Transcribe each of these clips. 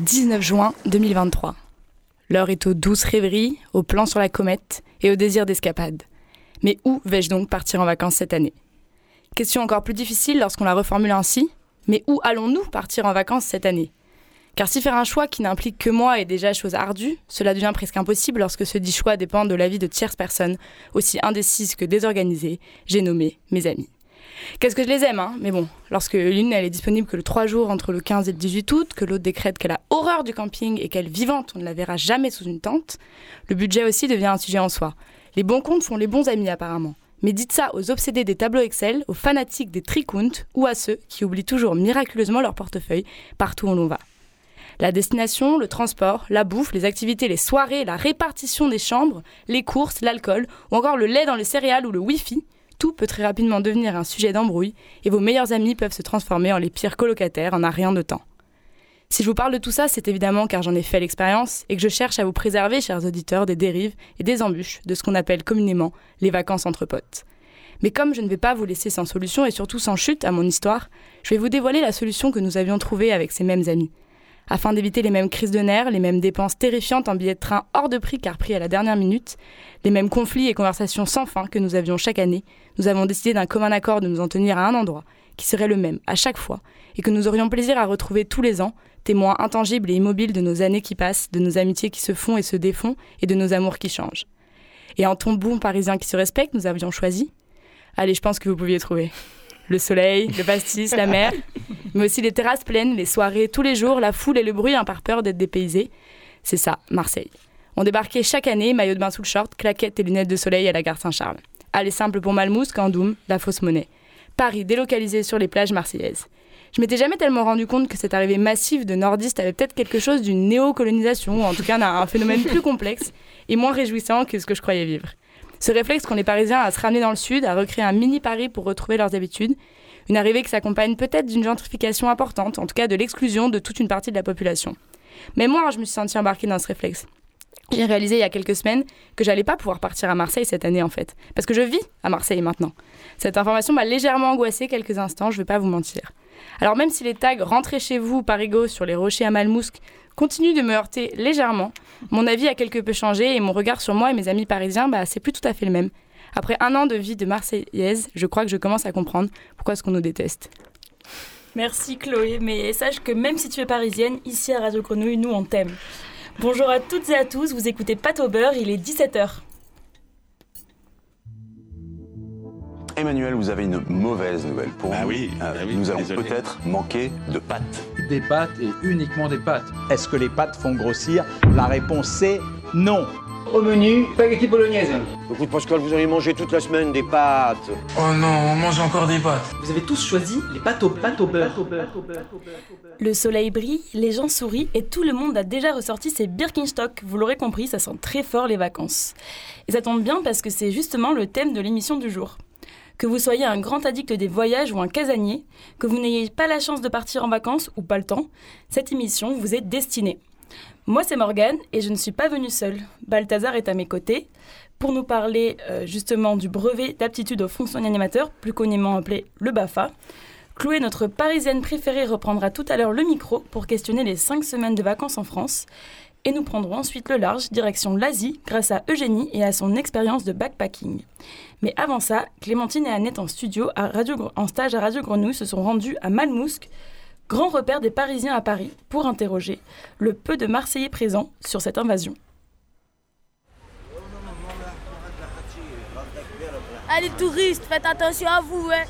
19 juin 2023. L'heure est aux douces rêveries, aux plans sur la comète et au désir d'escapade. Mais où vais-je donc partir en vacances cette année? Question encore plus difficile lorsqu'on la reformule ainsi. Mais où allons-nous partir en vacances cette année? Car si faire un choix qui n'implique que moi est déjà chose ardue, cela devient presque impossible lorsque ce dit choix dépend de l'avis de tierces personnes, aussi indécises que désorganisées, j'ai nommé mes amis. Qu'est-ce que je les aime, hein Mais bon, lorsque l'une elle est disponible que le 3 jours entre le 15 et le 18 août, que l'autre décrète qu'elle a horreur du camping et qu'elle vivante, on ne la verra jamais sous une tente, le budget aussi devient un sujet en soi. Les bons comptes font les bons amis apparemment. Mais dites ça aux obsédés des tableaux Excel, aux fanatiques des tricounts ou à ceux qui oublient toujours miraculeusement leur portefeuille partout où l'on va. La destination, le transport, la bouffe, les activités, les soirées, la répartition des chambres, les courses, l'alcool ou encore le lait dans les céréales ou le wifi, tout peut très rapidement devenir un sujet d'embrouille et vos meilleurs amis peuvent se transformer en les pires colocataires en un rien de temps. Si je vous parle de tout ça, c'est évidemment car j'en ai fait l'expérience et que je cherche à vous préserver, chers auditeurs, des dérives et des embûches de ce qu'on appelle communément les vacances entre potes. Mais comme je ne vais pas vous laisser sans solution et surtout sans chute à mon histoire, je vais vous dévoiler la solution que nous avions trouvée avec ces mêmes amis. Afin d'éviter les mêmes crises de nerfs, les mêmes dépenses terrifiantes en billets de train hors de prix car pris à la dernière minute, les mêmes conflits et conversations sans fin que nous avions chaque année, nous avons décidé d'un commun accord de nous en tenir à un endroit, qui serait le même à chaque fois, et que nous aurions plaisir à retrouver tous les ans, témoins intangibles et immobiles de nos années qui passent, de nos amitiés qui se font et se défont, et de nos amours qui changent. Et en ton bon parisien qui se respecte, nous avions choisi. Allez, je pense que vous pouviez trouver le soleil, le pastis, la mer, mais aussi les terrasses pleines, les soirées, tous les jours, la foule et le bruit, hein, par peur d'être dépaysés. C'est ça, Marseille. On débarquait chaque année, maillot de bain sous le short, claquettes et lunettes de soleil à la gare Saint-Charles. Allez simple pour Malmousse, Candoum, la fausse monnaie. Paris délocalisé sur les plages marseillaises. Je m'étais jamais tellement rendu compte que cette arrivée massive de nordistes avait peut-être quelque chose d'une néocolonisation, ou en tout cas un phénomène plus complexe et moins réjouissant que ce que je croyais vivre. Ce réflexe qu'ont les Parisiens à se ramener dans le sud, à recréer un mini Paris pour retrouver leurs habitudes. Une arrivée qui s'accompagne peut-être d'une gentrification importante, en tout cas de l'exclusion de toute une partie de la population. Mais moi, je me suis sentie embarquée dans ce réflexe. J'ai réalisé il y a quelques semaines que j'allais pas pouvoir partir à Marseille cette année en fait, parce que je vis à Marseille maintenant. Cette information m'a légèrement angoissée quelques instants, je vais pas vous mentir. Alors même si les tags rentrez chez vous Parigo sur les rochers à Malmousque continue de me heurter légèrement. Mon avis a quelque peu changé et mon regard sur moi et mes amis parisiens, bah, c'est plus tout à fait le même. Après un an de vie de Marseillaise, je crois que je commence à comprendre pourquoi est-ce qu'on nous déteste. Merci Chloé, mais sache que même si tu es parisienne, ici à Radio Grenouille, nous on t'aime. Bonjour à toutes et à tous, vous écoutez Pâte au beurre, il est 17h. Emmanuel, vous avez une mauvaise nouvelle pour Ah nous. oui, Euh, ah oui, nous allons peut-être manquer de pâtes. Des pâtes et uniquement des pâtes. Est-ce que les pâtes font grossir La réponse c'est non. Au menu, spaghetti bolognaise. Écoute Pascal, vous avez mangé toute la semaine des pâtes. Oh non, on mange encore des pâtes. Vous avez tous choisi les pâtes au, pâtes au beurre. Le soleil brille, les gens sourient et tout le monde a déjà ressorti ses Birkenstock. Vous l'aurez compris, ça sent très fort les vacances. Et ça tombe bien parce que c'est justement le thème de l'émission du jour. Que vous soyez un grand addict des voyages ou un casanier, que vous n'ayez pas la chance de partir en vacances ou pas le temps, cette émission vous est destinée. Moi, c'est Morgane et je ne suis pas venue seule. Balthazar est à mes côtés pour nous parler euh, justement du brevet d'aptitude aux fonctions d'animateur, plus communément appelé le BAFA. Chloé, notre parisienne préférée, reprendra tout à l'heure le micro pour questionner les 5 semaines de vacances en France. Et nous prendrons ensuite le large, direction l'Asie, grâce à Eugénie et à son expérience de backpacking. Mais avant ça, Clémentine et Annette en studio, à Radio, en stage à Radio Grenouille, se sont rendues à Malmousque, grand repère des Parisiens à Paris, pour interroger le peu de Marseillais présents sur cette invasion. Allez touristes, faites attention à vous, hein.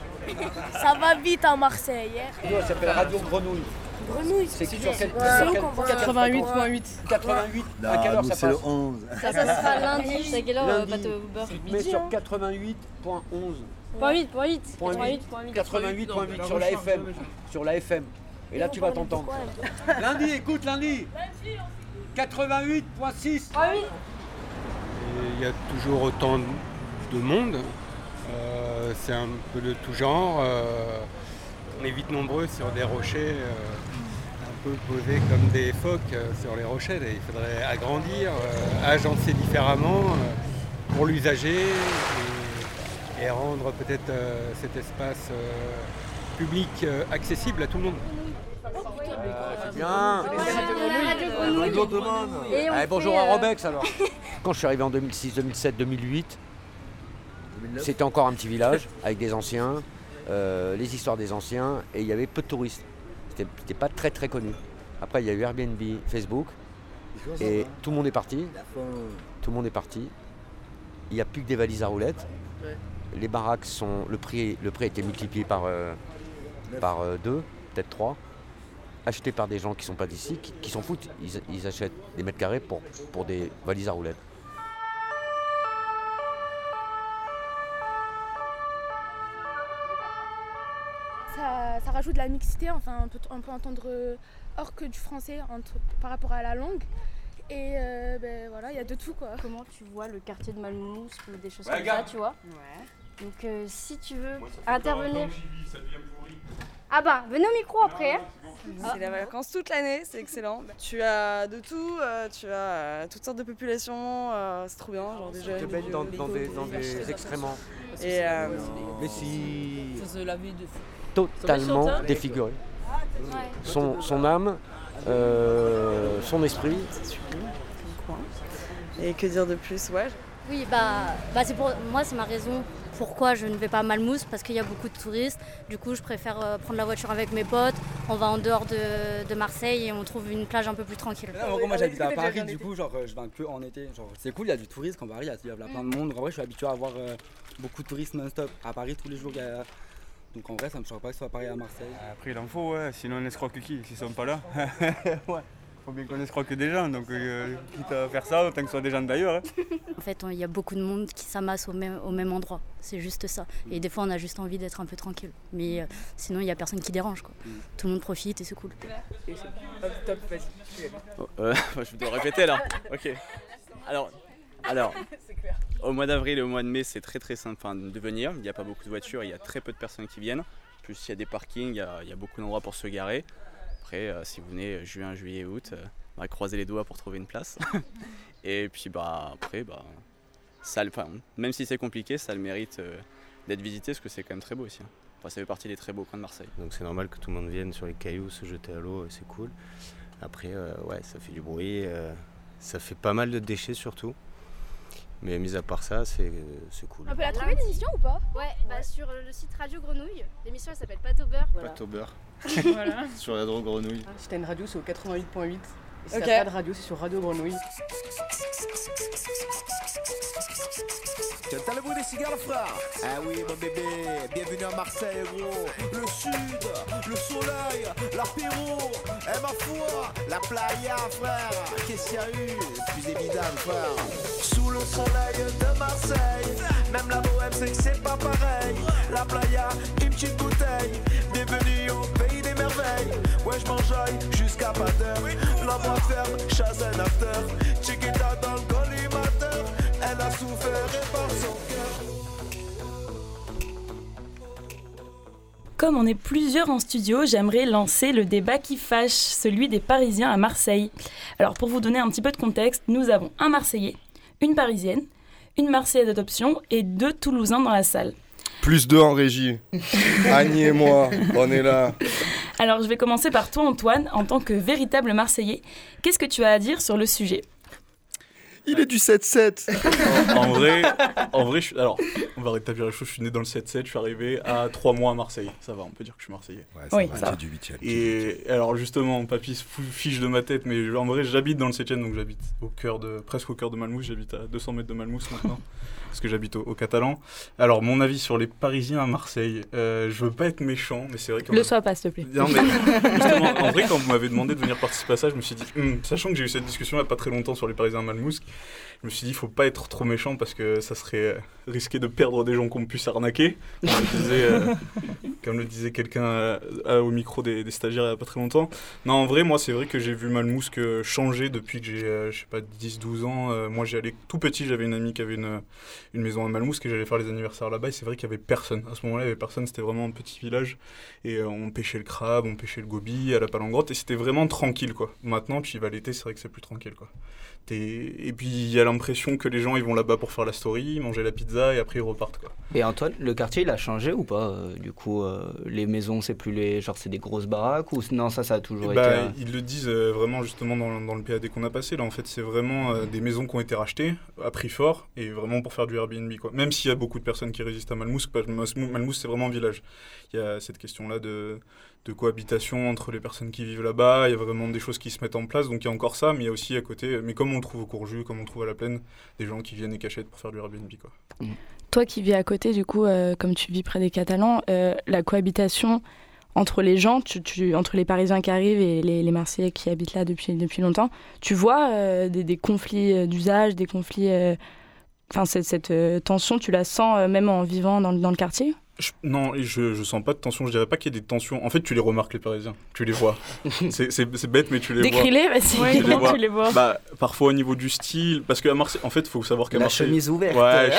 Ça va vite à Marseille, hein. Nous, ça s'appelle Radio Grenouille. Grenouille, C'est c'est sur quel- c'est sur où quel- qu'on va 88.8. 88 À quelle heure ça passe Ça, ça sera lundi. C'est à quelle heure, euh, Lundi. pâte au beurre Tu te mets sur 88.11. Point 8, point 8. Point 88.8. 88.8 sur la FM. Sur la FM. Et là, tu vas t'entendre. Lundi, écoute, lundi 88.6 Il y a toujours autant de monde. Euh, c'est un peu de tout genre. Euh, on est vite nombreux sur des rochers, euh, peu posés comme des phoques euh, sur les rochers. Et il faudrait agrandir, euh, agencer différemment euh, pour l'usager et, et rendre peut-être euh, cet espace euh, public euh, accessible à tout le monde. Bien Eh, bonjour à Robex alors. Quand je suis arrivé en 2006, 2007, 2008, c'était encore un petit village avec des anciens, euh, les histoires des anciens, et il y avait peu de touristes. C'était pas très très connu. Après, il y a eu Airbnb, Facebook, et tout le monde est parti. Tout le monde est parti. Il n'y a plus que des valises à roulettes. Les baraques sont. Le prix, le prix a été multiplié par, euh, par euh, deux, peut-être trois. Achetés par des gens qui sont pas d'ici, qui, qui s'en foutent. Ils, ils achètent des mètres carrés pour, pour des valises à roulettes. Ça, ça rajoute de la mixité, enfin on peut, on peut entendre euh, hors que du français entre, par rapport à la langue. Et euh, ben, voilà, il y a de tout quoi. Comment tu vois le quartier de Malmousse ou des choses Ouais, comme gars. ça, tu vois Ouais. Donc euh, si tu veux intervenir... Ah bah, venez au micro après. hein. C'est la vacances toute l'année, c'est excellent. Tu as de tout, euh, tu as euh, toutes sortes de populations, euh, c'est trop bien, genre des jeunes, des dans, dans des, des dans des excréments. Et euh, Mais si. Faut se laver de Totalement défiguré. Son, son âme, euh, son esprit. Et que dire de plus, ouais. Oui, bah, bah c'est pour moi, c'est ma raison pourquoi je ne vais pas à Malmousse, parce qu'il y a beaucoup de touristes. Du coup, je préfère euh, prendre la voiture avec mes potes. On va en dehors de, de Marseille et on trouve une plage un peu plus tranquille. En moi j'habite à Paris, du coup, genre, euh, je viens que en été. Genre, c'est cool, il y a du tourisme quand Paris, il y a- il y a plein de monde. En vrai, je suis habitué à avoir euh, beaucoup de touristes non-stop. À Paris, tous les jours, il y a. Donc en vrai, ça me choque pas que ce soit pareil à Marseille. Après, il en faut, ouais. Sinon, on escroque qui S'ils sont pas là Ouais. Faut bien qu'on escroque des gens. Donc, euh, quitte à faire ça, autant que ce soit des gens d'ailleurs. hein. En fait, il y a beaucoup de monde qui s'amasse au même, au même endroit. C'est juste ça. Et des fois, on a juste envie d'être un peu tranquille. Mais euh, sinon, il n'y a personne qui dérange. Quoi. Tout le monde profite et c'est cool. Top, top, vas-y. Oh, euh, je dois répéter là. Ok. Alors, alors au mois d'avril et au mois de mai, c'est très très simple de venir. Il n'y a pas beaucoup de voitures, il y a très peu de personnes qui viennent. Plus il y a des parkings, il y a, beaucoup d'endroits pour se garer. Après, euh, si vous venez juin, juillet, août, euh, on va croiser les doigts pour trouver une place. et puis bah après, bah, ça, enfin, même si c'est compliqué, ça le mérite euh, d'être visité parce que c'est quand même très beau aussi. hein. Enfin, ça fait partie des très beaux coins de Marseille. Donc c'est normal que tout le monde vienne sur les cailloux, se jeter à l'eau, c'est cool. Après, euh, ouais, ça fait du bruit, euh, ça fait pas mal de déchets surtout. Mais mis à part ça, c'est c'est cool. On peut la trouver l'émission ou pas? Ouais, bah sur le site Radio Grenouille. L'émission elle s'appelle Pâte au beurre. Pâte au beurre. Voilà. sur la drogue grenouille. Si t'as une radio, c'est au 88.8. Et si Ok. t'as pas de radio, c'est sur Radio Grenouille. T'as le bruit des cigares, frère Ah oui, mon bébé, bienvenue à Marseille, gros. Le sud, le soleil, l'apéro, eh ma foi, la playa, frère. Qu'est-ce qu'il y a eu? Plus évident, frère. Sous le soleil de Marseille, même la bohème, c'est que c'est pas pareil. La playa, une petite bouteille. Bienvenue au pays des merveilles. Ouais, je m'enjoye jusqu'à pas d'heure. La boîte ferme, chasse un after. Chiquita dans le collimateur. Elle a souffert et par son cœur. Comme on est plusieurs en studio, j'aimerais lancer le débat qui fâche, celui des Parisiens à Marseille. Alors pour vous donner un petit peu de contexte, nous avons un Marseillais, une Parisienne, une Marseillaise d'adoption et deux Toulousains dans la salle. Plus deux en régie. Annie et moi, on est là. Alors je vais commencer par toi Antoine, en tant que véritable Marseillais. Qu'est-ce que tu as à dire sur le sujet? Il est du 7-7. en vrai, en vrai je suis- alors, on va rétablir les choses. Je suis né dans le 7-7, je suis arrivé à 3 mois à Marseille. Ça va, on peut dire que je suis Marseillais. ça Oui, va, ça va. du huitième, t'es Et alors, justement, papy se fiche de ma tête, mais en vrai, j'habite dans le 7 donc j'habite au cœur de, presque au cœur de Malmousse. J'habite à 200 mètres de Malmousse maintenant, parce que j'habite au, au Catalan. Alors, mon avis sur les Parisiens à Marseille, euh, je veux pas être méchant, mais c'est vrai que. Le sois pas, s'il te plaît. Non, mais justement, en vrai, quand vous m'avez demandé de venir participer à ça, je me suis dit, Hum, sachant que j'ai eu cette discussion il n'y a pas très longtemps sur les Parisiens à Malmousse, je me suis dit, il faut pas être trop méchant parce que ça serait euh, risqué de perdre des gens qu'on puisse arnaquer. Comme le disait, euh, comme le disait quelqu'un euh, au micro des, des stagiaires il n'y a pas très longtemps. Non, en vrai, moi, c'est vrai que j'ai vu Malmousse que changer depuis que j'ai, euh, je sais pas, 10-12 ans. Moi, j'y allais tout petit, j'avais une amie qui avait une, une maison à Malmousse, que j'allais faire les anniversaires là-bas, et c'est vrai qu'il y avait personne. À ce moment-là, il y avait personne, c'était vraiment un petit village, et on pêchait le crabe, on pêchait le gobi à la palangrotte, et c'était vraiment tranquille, quoi. Maintenant, y vas l'été, c'est vrai que c'est plus tranquille, quoi. Et puis il y a l'impression que les gens ils vont là-bas pour faire la story, manger la pizza et après ils repartent quoi. Et Antoine, le quartier il a changé ou pas euh, Du coup, euh, les maisons c'est plus les. Genre c'est des grosses baraques ou non, ça ça a toujours Et été. bah, euh, ils le disent euh, vraiment justement dans, dans le PAD qu'on a passé là en fait c'est vraiment euh, des maisons qui ont été rachetées à prix fort et vraiment pour faire du Airbnb quoi. Même s'il y a beaucoup de personnes qui résistent à Malmousse, Malmousse c'est vraiment un village. Il y a cette question là de de cohabitation entre les personnes qui vivent là-bas, il y a vraiment des choses qui se mettent en place, donc il y a encore ça, mais il y a aussi à côté, mais comme on le trouve au Courjus, comme on le trouve à la plaine, des gens qui viennent et cachètent pour faire du Airbnb quoi. Toi qui vis à côté, du coup, euh, comme tu vis près des Catalans, euh, la cohabitation entre les gens, entre les Parisiens qui arrivent et les, Marseillais qui habitent là depuis, depuis longtemps, tu vois euh, des, conflits d'usage, des conflits... Enfin, cette, tension, tu la sens même en vivant dans, dans le quartier? Je- non, je, je sens pas de tension. Je dirais pas qu'il y ait des tensions. En fait, tu les remarques, les Parisiens. Tu les vois. c'est bête, mais tu les vois. Décris-les, vas-y. Tu les vois. tu les vois Bah, parfois au niveau du style. Parce qu'à Marseille, en fait, il faut savoir qu'à La Marseille. chemise ouverte. Ouais,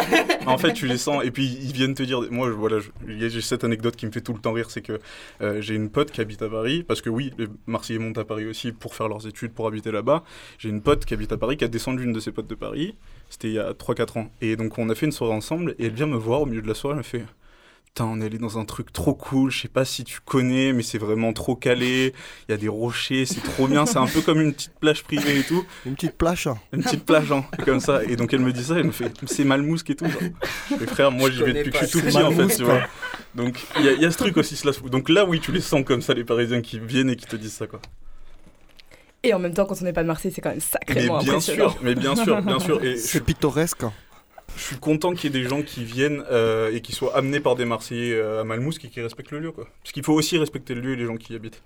je- en fait, tu les sens. Et puis, ils viennent te dire. Moi, je- voilà, j'ai cette anecdote qui me fait tout le temps rire. C'est que euh, j'ai une pote qui habite à Paris. Parce que oui, les Marseillais montent à Paris aussi pour faire leurs études, pour habiter là-bas. J'ai une pote qui habite à Paris, qui a descendu une de ses potes de Paris. C'était il y a 3-4 ans. Et donc, on a fait une soirée ensemble. Et elle vient me voir au milieu de la soirée. Elle me fait. Putain, on est allé dans un truc trop cool, je sais pas si tu connais, mais c'est vraiment trop calé. Il y a des rochers, c'est trop bien, c'est un peu comme une petite plage privée et tout. Une petite plage Une petite plage, hein, comme ça. Et donc elle me dit ça, elle me fait c'est Malmousque et tout. Fais frère, moi j'y vais depuis que je suis tout c'est petit en fait, tu vois. Donc il y, a- il y a ce truc aussi, cela se fout. Donc là, oui, tu les sens comme ça, les Parisiens qui viennent et qui te disent ça, quoi. Et en même temps, quand on n'est pas de Marseille, c'est quand même Mais sacrément bien impressionnant. sûr, mais bien sûr, bien sûr. Et je C'est pittoresque. Je suis content qu'il y ait des gens qui viennent euh, et qui soient amenés par des Marseillais euh, à Malmousque et qui respectent le lieu. Quoi. Parce qu'il faut aussi respecter le lieu et les gens qui y habitent.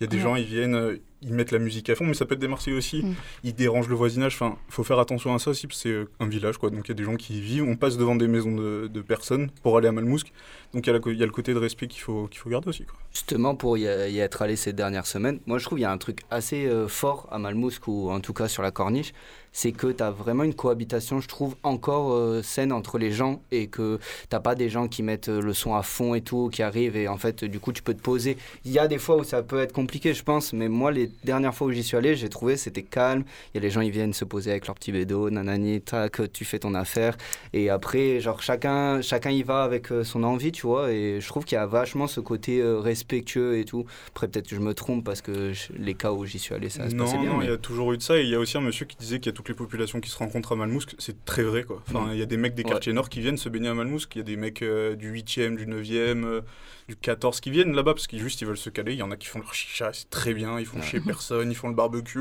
Il y a des Ouais. gens, ils viennent, euh, ils mettent la musique à fond, mais ça peut être des Marseillais aussi. Mm. Ils dérangent le voisinage. Enfin, il faut faire attention à ça aussi, parce que c'est un village. Quoi. Donc il y a des gens qui y vivent. On passe devant des maisons de, de personnes pour aller à Malmousque. Donc il y, a la co- il y a le côté de respect qu'il faut, qu'il faut garder aussi. Quoi. Justement, pour y, y être allé ces dernières semaines, moi je trouve qu'il y a un truc assez euh, fort à Malmousque, ou en tout cas sur la corniche, c'est que tu as vraiment une cohabitation, je trouve, encore euh, saine entre les gens et que t'as pas des gens qui mettent euh, le son à fond et tout, qui arrivent et en fait, du coup, tu peux te poser. Il y a des fois où ça peut être compliqué, je pense, mais moi, les dernières fois où j'y suis allé, j'ai trouvé c'était calme. Il y a les gens, ils viennent se poser avec leur petit bédo, nanani, tac, tu fais ton affaire. Et après, genre, chacun, chacun y va avec euh, son envie, tu vois, et je trouve qu'il y a vachement ce côté respectueux et tout. Après, peut-être que je me trompe parce que je- les cas où j'y suis allé, ça se non, passait bien. non, mais- il y a toujours eu de ça. Et il y a aussi un monsieur qui disait qu'il y a les populations qui se rencontrent à Malmousque. C'est très vrai, quoi. Enfin, Mm. il y a des mecs des Ouais. quartiers nord qui viennent se baigner à Malmousque. Il y a des mecs euh, du 8e, du 9e, euh, du 14 qui viennent là-bas parce qu'ils juste ils veulent se caler. Il y en a qui font leur chicha, c'est très bien. Ils font chier personne, ils font le barbecue.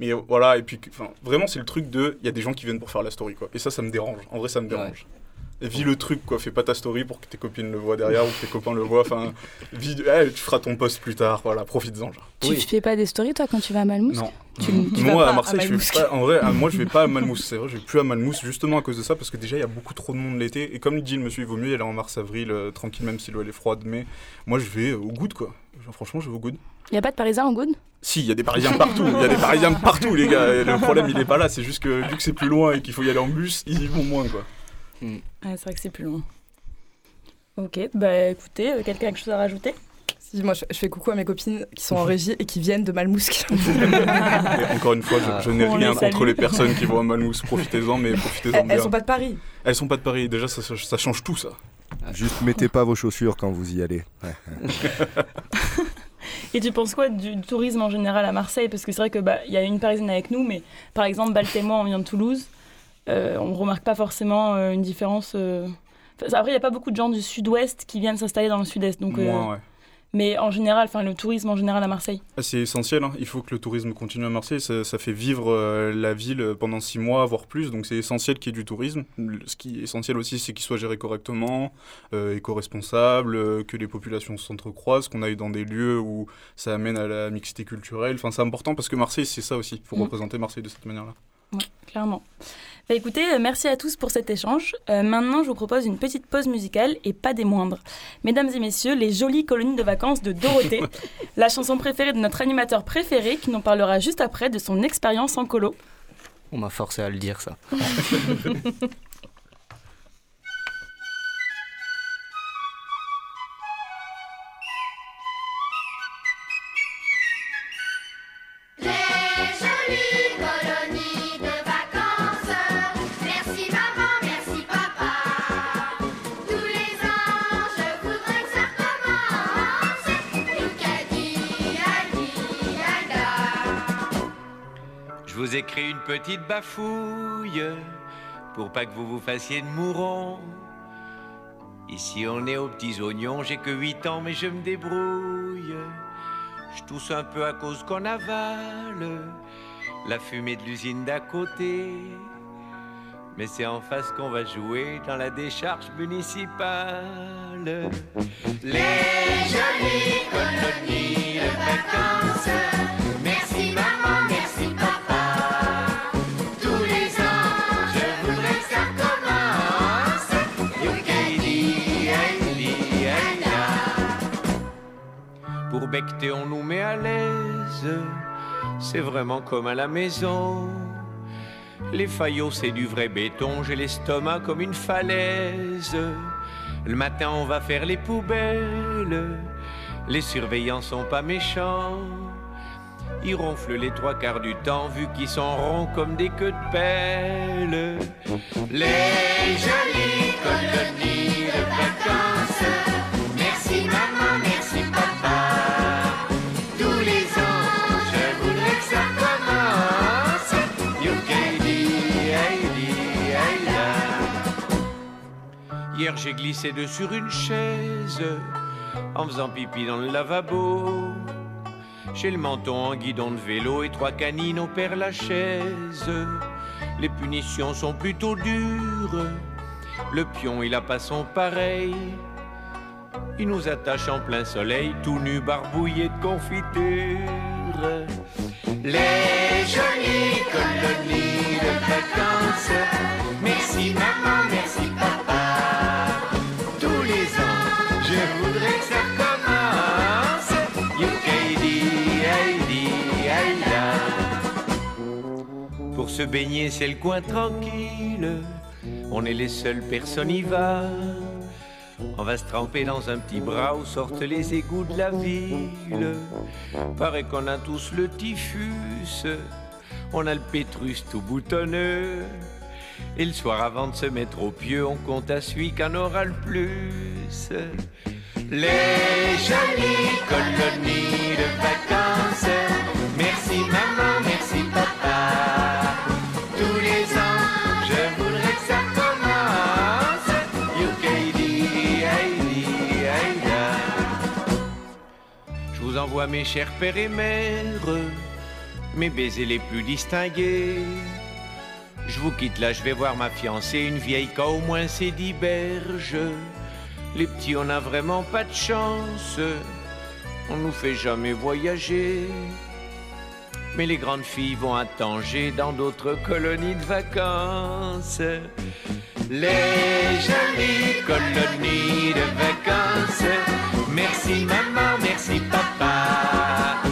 Mais voilà, et puis vraiment, c'est le truc de. Il y a des gens qui viennent pour faire la story, quoi. Et ça, ça me dérange. En vrai, ça me dérange. Vis le truc, quoi. Fais pas ta story pour que tes copines le voient derrière ou que tes copains le voient. Enfin, vis. eh, tu feras ton post plus tard. Voilà, profites-en, genre. Tu fais pas des stories, toi, quand tu vas à Malmousque Non. Tu, tu moi, vas à Marseille, je Malmousque. vais pas. En vrai, à- moi, je vais pas à Malmousse. C'est vrai, je vais plus à Malmousse justement à cause de ça, parce que déjà, il y a beaucoup trop de monde l'été. Et comme le dit le monsieur, il vaut mieux y aller en mars-avril, euh, tranquille, même si l'eau elle est froide. Mais moi, je vais au good, quoi. Genre, franchement, je vais au good. Il y a pas de Parisiens en Good Si, il y a des Parisiens partout. Il y a des Parisiens partout, les gars. Et le problème, il est pas là. C'est juste que vu que c'est plus loin et qu'il faut y aller en bus, ils y vont moins, quoi. Ah, c'est vrai que c'est plus loin. Ok, bah écoutez, euh, quelqu'un a quelque chose à rajouter? Si, moi, je, je fais coucou à mes copines qui sont en régie et qui viennent de Malmousque. Encore une fois, je, je n'ai rien les contre les personnes qui vont à Malmousse. Profitez-en, mais profitez-en elles, bien. elles sont pas de Paris. Elles sont pas de Paris. Déjà, ça, ça- ça change tout, ça. Juste mettez pas vos chaussures quand vous y allez. Et tu penses quoi du, tourisme en général à Marseille? Parce que c'est vrai qu'il bah, y a une parisienne avec nous, mais par exemple, Balt et moi, on vient de Toulouse. Euh, on ne remarque pas forcément euh, une différence. euh. Après, il n'y a pas beaucoup de gens du sud-ouest qui viennent s'installer dans le sud-est. Donc, Moins, ouais. Mais en général, enfin, le tourisme en général à Marseille. Ah, C'est essentiel, hein. il faut que le tourisme continue à Marseille, ça, ça fait vivre euh, la ville pendant six mois, voire plus, donc c'est essentiel qu'il y ait du tourisme. Ce qui est essentiel aussi, c'est qu'il soit géré correctement, euh, éco-responsable, euh, que les populations s'entrecroisent, qu'on aille dans des lieux où ça amène à la mixité culturelle. Enfin, c'est important parce que Marseille, c'est ça aussi, il faut Mm. représenter Marseille de cette manière-là. Ouais, clairement. Bah, écoutez, euh, merci à tous pour cet échange. Euh, maintenant, je vous propose une petite pause musicale et pas des moindres. Mesdames et messieurs, les jolies colonies de vacances de Dorothée, la chanson préférée de notre animateur préféré qui nous parlera juste après de son expérience en colo. On m'a forcé à le dire, ça. bafouille pour pas que vous vous fassiez de mourons. Ici on est aux petits oignons, j'ai que 8 ans mais je me débrouille. Je tousse un peu à cause qu'on avale la fumée de l'usine d'à côté. Mais c'est en face qu'on va jouer dans la décharge municipale. Les jolies colonies de vacances. Merci maman, becter, on nous met à l'aise. C'est vraiment comme à la maison. Les faillots, c'est du vrai béton. J'ai l'estomac comme une falaise. Le matin, on va faire les poubelles. Les surveillants sont pas méchants. Ils ronflent les trois quarts du temps, vu qu'ils sont ronds comme des queues de pelle. Les jolies J'ai glissé de sur une chaise en faisant pipi dans le lavabo. J'ai le menton en guidon de vélo et trois canines au père Lachaise. Les punitions sont plutôt dures. Le pion, il a pas son pareil. Il nous attache en plein soleil, tout nu, barbouillé de confiture. Les jolies colonies de vacances. Merci maman, se baigner, c'est le coin tranquille. On est les seules personnes y va. On va se tremper dans un petit bras où sortent les égouts de la ville. Paraît qu'on a tous le typhus. On a le pétrus tout boutonneux. Et le soir avant de se mettre au pieu, on compte à celui qu'en aura le plus. Les jolies colonies de vacances. Merci maman, Mes chers pères et mères, mes baisers les plus distingués. Je vous quitte là, je vais voir ma fiancée, une vieille qu'a au moins ses dix berges. Les petits, on n'a vraiment pas de chance, on nous fait jamais voyager. Mais les grandes filles vont à Tanger dans d'autres colonies de vacances. Les jolies colonies de vacances. Merci maman, merci papa.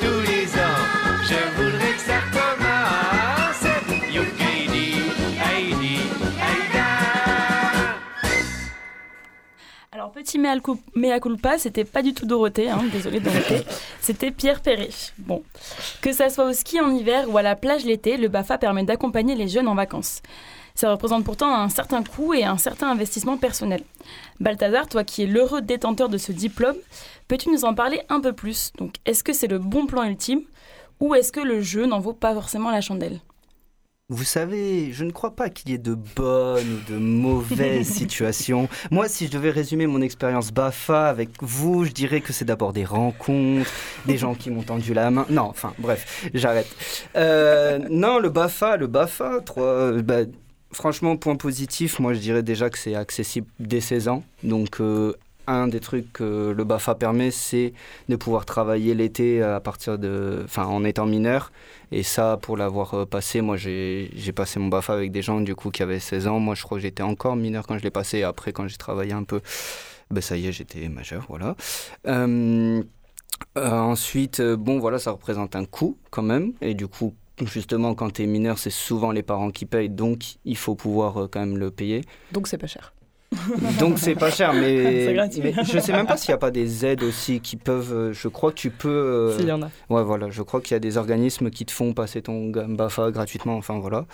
Tous les ans, je voudrais que ça commence. Youkeli, Heidi, Aïda. Alors, petit mea culpa, c'était pas du tout Dorothée, hein, désolé Dorothée, c'était Pierre Perret. Bon, que ça soit au ski en hiver ou à la plage l'été, le BAFA permet d'accompagner les jeunes en vacances. Ça représente pourtant un certain coût et un certain investissement personnel. Balthazar, toi qui es l'heureux détenteur de ce diplôme, peux-tu nous en parler un peu plus? Donc, est-ce que c'est le bon plan ultime ou est-ce que le jeu n'en vaut pas forcément la chandelle? Vous savez, je ne crois pas qu'il y ait de bonnes ou de mauvaises situations. Moi, si je devais résumer mon expérience BAFA avec vous, je dirais que c'est d'abord des rencontres, des gens qui m'ont tendu la main. Non, enfin, bref, j'arrête. Euh, non, le BAFA, le BAFA, trois, euh, bah, franchement, point positif, moi je dirais déjà que c'est accessible dès 16 ans. Donc, euh, un des trucs que le BAFA permet, c'est de pouvoir travailler l'été à partir de, en étant mineur. Et ça, pour l'avoir euh, passé, moi j'ai passé mon BAFA avec des gens du qui avaient 16 ans. Moi, je crois que j'étais encore mineur quand je l'ai passé. Après, quand j'ai travaillé un peu, ben, ça y est, j'étais majeur, voilà. Euh, ensuite, bon, voilà, ça représente un coût quand même. Et du coup, justement, quand tu es mineur, c'est souvent les parents qui payent, donc il faut pouvoir euh, quand même le payer. Donc c'est pas cher. Donc c'est pas cher, mais, mais je sais même pas s'il n'y a pas des aides aussi qui peuvent. euh, Je crois que tu peux. euh, S'il y en a. Ouais, voilà. Je crois qu'il y a des organismes qui te font passer ton GAM BAFA gratuitement. Enfin voilà.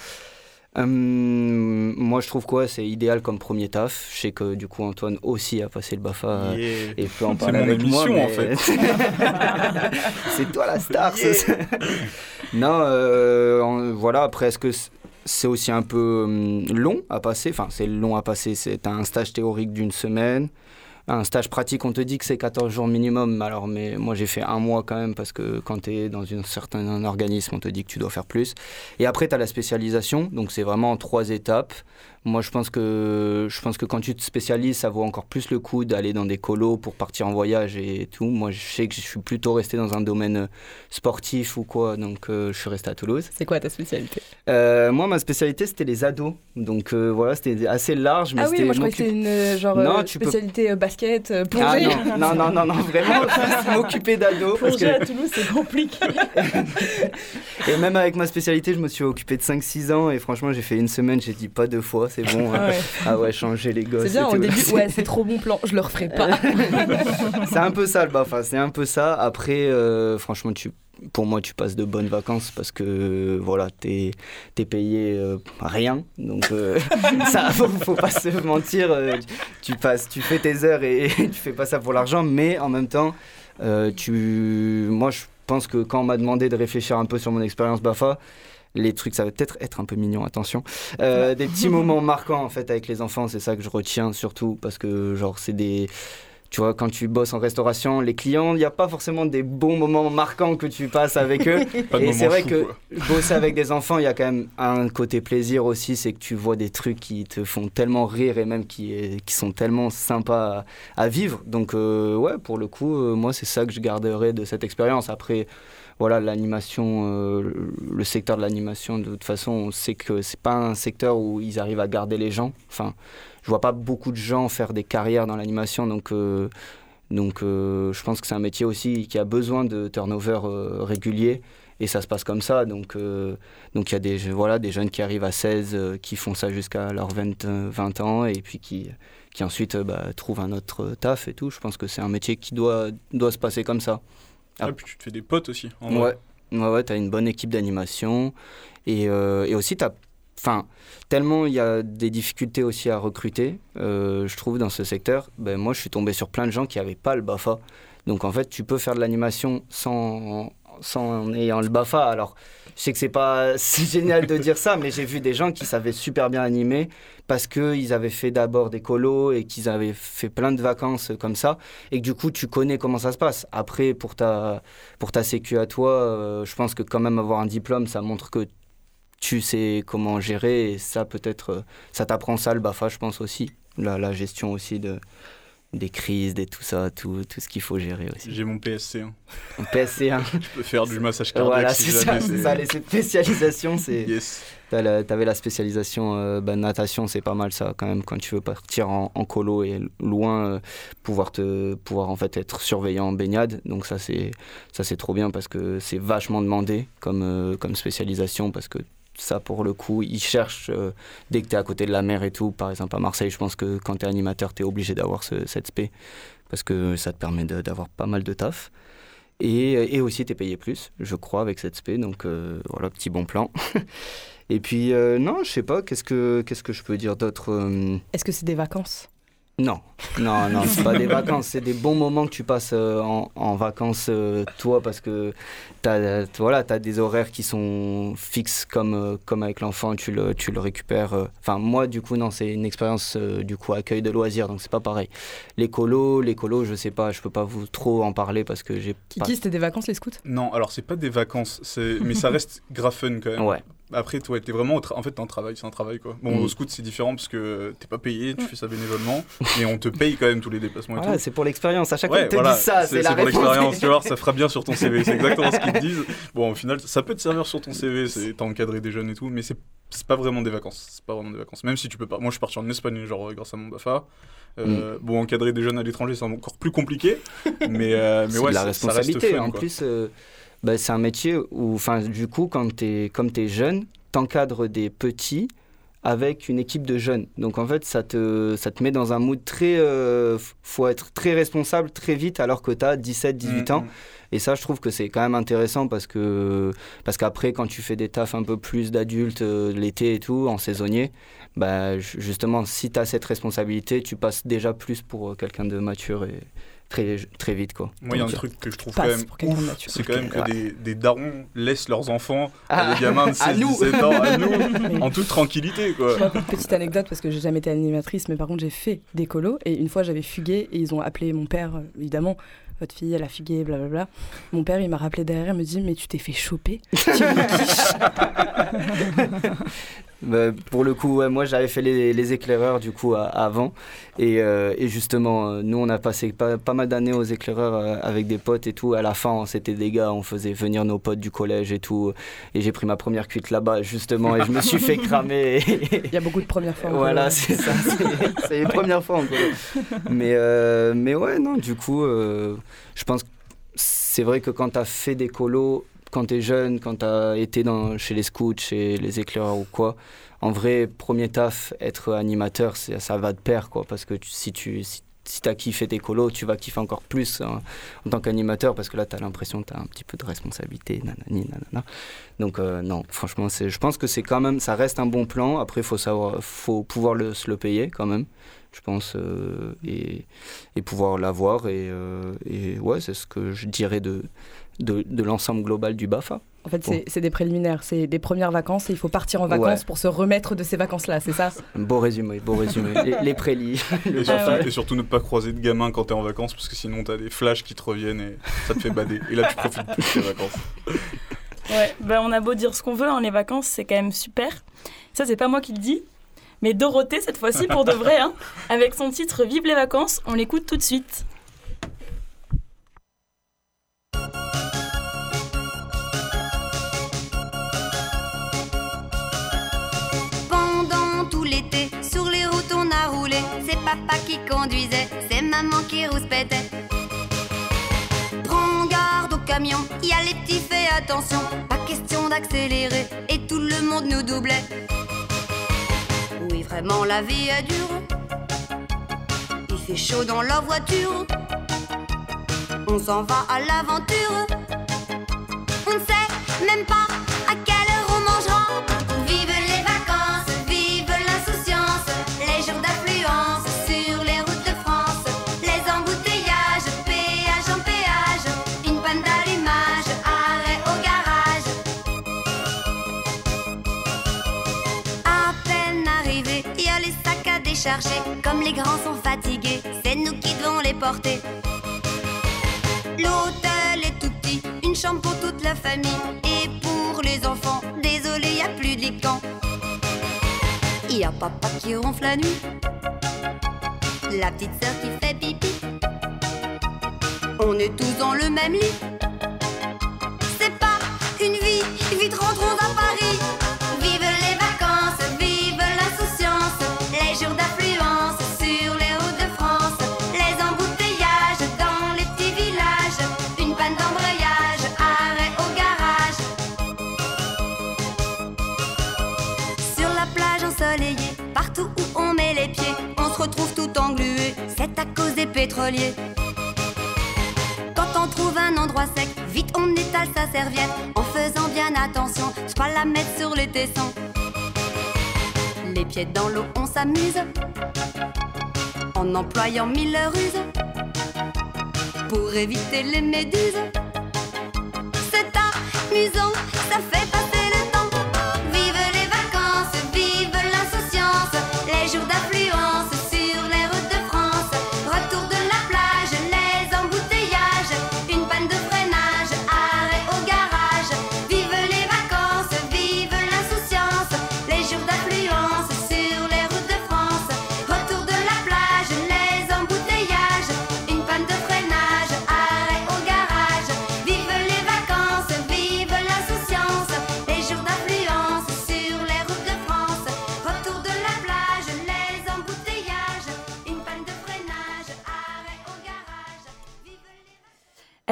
Hum, moi, je trouve quoi C'est idéal comme premier taf. Je sais que du coup, Antoine aussi a passé le BAFA Yeah. et peut en C'est parler mon avec moi. émission, en mais- fait. c'est toi la star. ce non, euh, en- voilà. Après, est-ce que c'est aussi un peu hum, long à passer? Enfin, c'est long à passer. C'est un stage théorique d'une semaine. Un stage pratique, on te dit que c'est 14 jours minimum. Alors, mais moi, j'ai fait un mois quand même parce que quand tu es dans un certain organisme, on te dit que tu dois faire plus. Et après, tu as la spécialisation. Donc, c'est vraiment en trois étapes. Moi, je pense, que, je pense que quand tu te spécialises, ça vaut encore plus le coup d'aller dans des colos pour partir en voyage et tout. Moi, je sais que je suis plutôt resté dans un domaine euh, sportif ou quoi. Donc, euh, je suis resté à Toulouse. C'est quoi ta spécialité? Euh, moi, ma spécialité, c'était les ados. Donc, euh, voilà, c'était assez large. Mais Ah oui, moi je croyais que c'était une genre Non, tu peux- spécialité basket, Ah plongée. non, non, non, non, non, vraiment, m'occuper d'ados. Plonger que- à Toulouse, c'est compliqué. Et même avec ma spécialité, je me suis occupé de 5-6 ans et franchement, j'ai fait une semaine, j'ai dit pas deux fois, c'est bon. Ah ouais. Ah ouais, changer les gosses. C'est bien et au début, ouais, c'est trop bon plan, je le referai pas. c'est un peu ça le BAFA, c'est un peu ça. Après, euh, franchement, tu, pour moi, tu passes de bonnes vacances parce que voilà, t'es es payé euh, rien. Donc, euh, ça, faut, faut pas se mentir. euh, tu, passes, tu fais tes heures et, tu fais pas ça pour l'argent, mais en même temps, euh, tu, moi, je pense que quand on m'a demandé de réfléchir un peu sur mon expérience BAFA, les trucs, ça va peut-être être un peu mignon, attention. Euh, des petits moments marquants en fait avec les enfants, c'est ça que je retiens surtout parce que genre c'est des tu vois, quand tu bosses en restauration, les clients, il n'y a pas forcément des bons moments marquants que tu passes avec eux. Et c'est vrai que quoi. bosser avec des enfants, il y a quand même un côté plaisir aussi, c'est que tu vois des trucs qui te font tellement rire et même qui, qui sont tellement sympas à, à vivre. Donc, euh, ouais, pour le coup, euh, moi, c'est ça que je garderai de cette expérience. Après, voilà, l'animation, euh, le- secteur de l'animation, de toute façon, on sait que c'est pas un secteur où ils arrivent à garder les gens. Enfin, je vois pas beaucoup de gens faire des carrières dans l'animation, donc, euh, donc euh, je pense que c'est un métier aussi qui a besoin de turnover régulier. Et ça se passe comme ça. Donc, donc il y a des, voilà, des jeunes qui arrivent à 16, euh, qui font ça jusqu'à leurs 20, euh, 20 ans, et puis qui, qui ensuite bah, trouvent un autre taf et tout. Je pense que c'est un métier qui doit, doit se passer comme ça. Ah, puis tu te fais des potes aussi. en Ouais, ouais, ouais tu as une bonne équipe d'animation. Et, euh, et aussi, tu Enfin, tellement il y a des difficultés aussi à recruter, euh, je trouve, dans ce secteur. Ben, moi, je suis tombé sur plein de gens qui n'avaient pas le BAFA. Donc, en fait, tu peux faire de l'animation sans, sans ayant le BAFA. Alors, je sais que c'est pas génial de dire ça, mais j'ai vu des gens qui savaient super bien animer parce qu'ils avaient fait d'abord des colos et qu'ils avaient fait plein de vacances comme ça. Et que du coup, tu connais comment ça se passe. Après, pour ta, pour ta sécu à toi, euh, je pense que quand même avoir un diplôme, ça montre que tu sais comment gérer. Et ça, peut-être, euh, ça t'apprend ça, le BAFA, je pense aussi. La gestion aussi de, des crises, des tout ça, tout, tout ce qu'il faut gérer aussi. J'ai mon PSC. hein. Un PSC1. Je peux faire du massage cardiaque. Voilà, si c'est ça, ça, les spécialisations, c'est... Yes. T'avais la spécialisation euh, bah, natation, c'est pas mal ça quand même quand tu veux partir en, en colo et loin, euh, pouvoir te, pouvoir en fait être surveillant en baignade. Donc ça c'est, ça c'est trop bien parce que c'est vachement demandé comme, euh, comme spécialisation parce que ça pour le coup ils cherchent euh, dès que tu es à côté de la mer et tout. Par exemple à Marseille, je pense que quand tu es animateur, tu es obligé d'avoir ce- cette spé parce que ça te permet d'avoir pas mal de taf. Et, aussi, tu es payé plus, je crois, avec cette spé. Donc euh, voilà, petit bon plan. et puis, euh, non, je sais pas, qu'est-ce que, qu'est-ce que je peux dire d'autre Est-ce que c'est des vacances? Non, non, non, c'est pas des vacances, c'est des bons moments que tu passes euh, en, en vacances, euh, toi, parce que tu as, voilà, as des horaires qui sont fixes comme, euh, comme avec l'enfant, tu le, tu le récupères. Enfin, moi, du coup, non, c'est une expérience, du coup, accueil de loisirs, donc c'est pas pareil. Les colos, les colos, je sais pas, je peux pas vous trop en parler parce que j'ai pas... Kiki, c'était des vacances les scouts? Non, alors c'est pas des vacances, c'est- mais ça reste grave fun quand même. Ouais. Après, toi, t'es vraiment. En fait, t'es un travail, c'est un travail quoi. Bon, Mm. au scout, c'est différent parce que t'es pas payé, tu fais ça bénévolement, mais on te paye quand même tous les déplacements et tout. c'est pour l'expérience. À chaque Ouais, fois que tu voilà, dis ça, c'est la pour l'expérience, tu vois, ça fera bien sur ton CV. C'est exactement ce qu'ils te disent. Bon, au final, ça peut te servir sur ton CV, c'est t'as encadré des jeunes et tout, mais c'est c'est pas vraiment des vacances. C'est pas vraiment des vacances. Même si tu peux pas. Moi, je suis parti en Espagne, genre euh, grâce à mon Bafa. Euh, Bon, encadrer des jeunes à l'étranger, c'est encore plus compliqué, mais euh, mais c'est ouais, de la ça- ça reste responsabilité. fun, en quoi. plus, euh, bah, c'est un métier où, enfin, du coup, quand es, comme tu es jeune, t'encadres des petits avec une équipe de jeunes. Donc en fait, ça te, ça te met dans un mood très... euh, faut être très responsable très vite alors que tu as 17, 18 ans. Mhm. Et ça, je trouve que c'est quand même intéressant parce que parce qu'après, quand tu fais des tafs un peu plus d'adultes euh, l'été et tout, en saisonnier, bah, ju- justement, si tu as cette responsabilité, tu passes déjà plus pour euh, quelqu'un de mature et très, très vite. Quoi. Moi, il y a un truc que je trouve quand même ouf, c'est quand même que Ouais. des, des darons laissent leurs enfants Ah, à des gamins de à nous. 16-17 ans, à nous, en toute tranquillité, quoi. Petite anecdote parce que j'ai jamais été animatrice, mais par contre j'ai fait des colos et une fois j'avais fugué et ils ont appelé mon père, euh, évidemment, votre fille elle a fugué, blablabla. Mon père il m'a rappelé derrière, il me dit mais tu t'es fait choper. Bah, pour le coup, ouais, moi j'avais fait les, les éclaireurs du coup à- avant. Et, euh, et justement, euh, nous on a passé pas, pas mal d'années aux éclaireurs euh, avec des potes et tout. À la fin, c'était des gars, on faisait venir nos potes du collège et tout. Et j'ai pris ma première cuite là-bas justement et je me suis fait cramer. Il y a beaucoup de premières fois. Voilà, c'est ça. c'est- les premières fois en colo. Mais, euh, mais ouais, non, du coup, je pense que c'est vrai que quand tu as fait des colos, quand tu es jeune, quand tu as été dans, chez les scouts, chez les éclaireurs ou quoi, en vrai, premier taf, être animateur, ça va de pair, quoi. Parce que si tu. Si, t'as kiffé tes colos, tu vas kiffer encore plus hein, en tant qu'animateur parce que là, tu as l'impression que tu as un petit peu de responsabilité, nanani. Donc, euh, non, franchement, je pense que c'est quand même, ça reste un bon plan. Après, faut, savoir, faut pouvoir se le payer quand même, je pense, euh, et, et pouvoir l'avoir. Et, euh, et ouais, c'est ce que je dirais de, de, de l'ensemble global du BAFA. En fait, c'est c'est des préliminaires, c'est des premières vacances et il faut partir en vacances Ouais. pour se remettre de ces vacances-là, c'est ça? Beau résumé, beau résumé. les, les prélis. le Et surtout, BAFA. et surtout ne pas croiser de gamins quand t'es en vacances parce que sinon t'as des flashs qui te reviennent et ça te fait bader. Et là tu profites plus de tes vacances. Ouais, ben on a beau dire ce qu'on veut, hein, les vacances c'est quand même super. Ça c'est pas moi qui le dis, mais Dorothée cette fois-ci pour de vrai, hein, avec son titre Vive les vacances, on l'écoute tout de suite. C'est papa qui conduisait, c'est maman qui rouspétait. Prends garde au camion, y a les petits, fais attention. Pas question d'accélérer, et tout le monde nous doublait. Oui, vraiment, la vie est dure. Il fait chaud dans la voiture. On s'en va à l'aventure. On ne sait même pas Comme les grands sont fatigués, c'est nous qui devons les porter. L'hôtel est tout petit, une chambre pour toute la famille. Et pour les enfants, désolé, y a plus de camp. Y a papa qui ronfle la nuit, la petite sœur qui fait pipi. On est tous dans le même lit. Quand on trouve un endroit sec, vite on étale sa serviette en faisant bien attention, je pas la mettre sur les tessons. Les pieds dans l'eau, on s'amuse en employant mille ruses pour éviter les méduses. C'est amusant, ça fait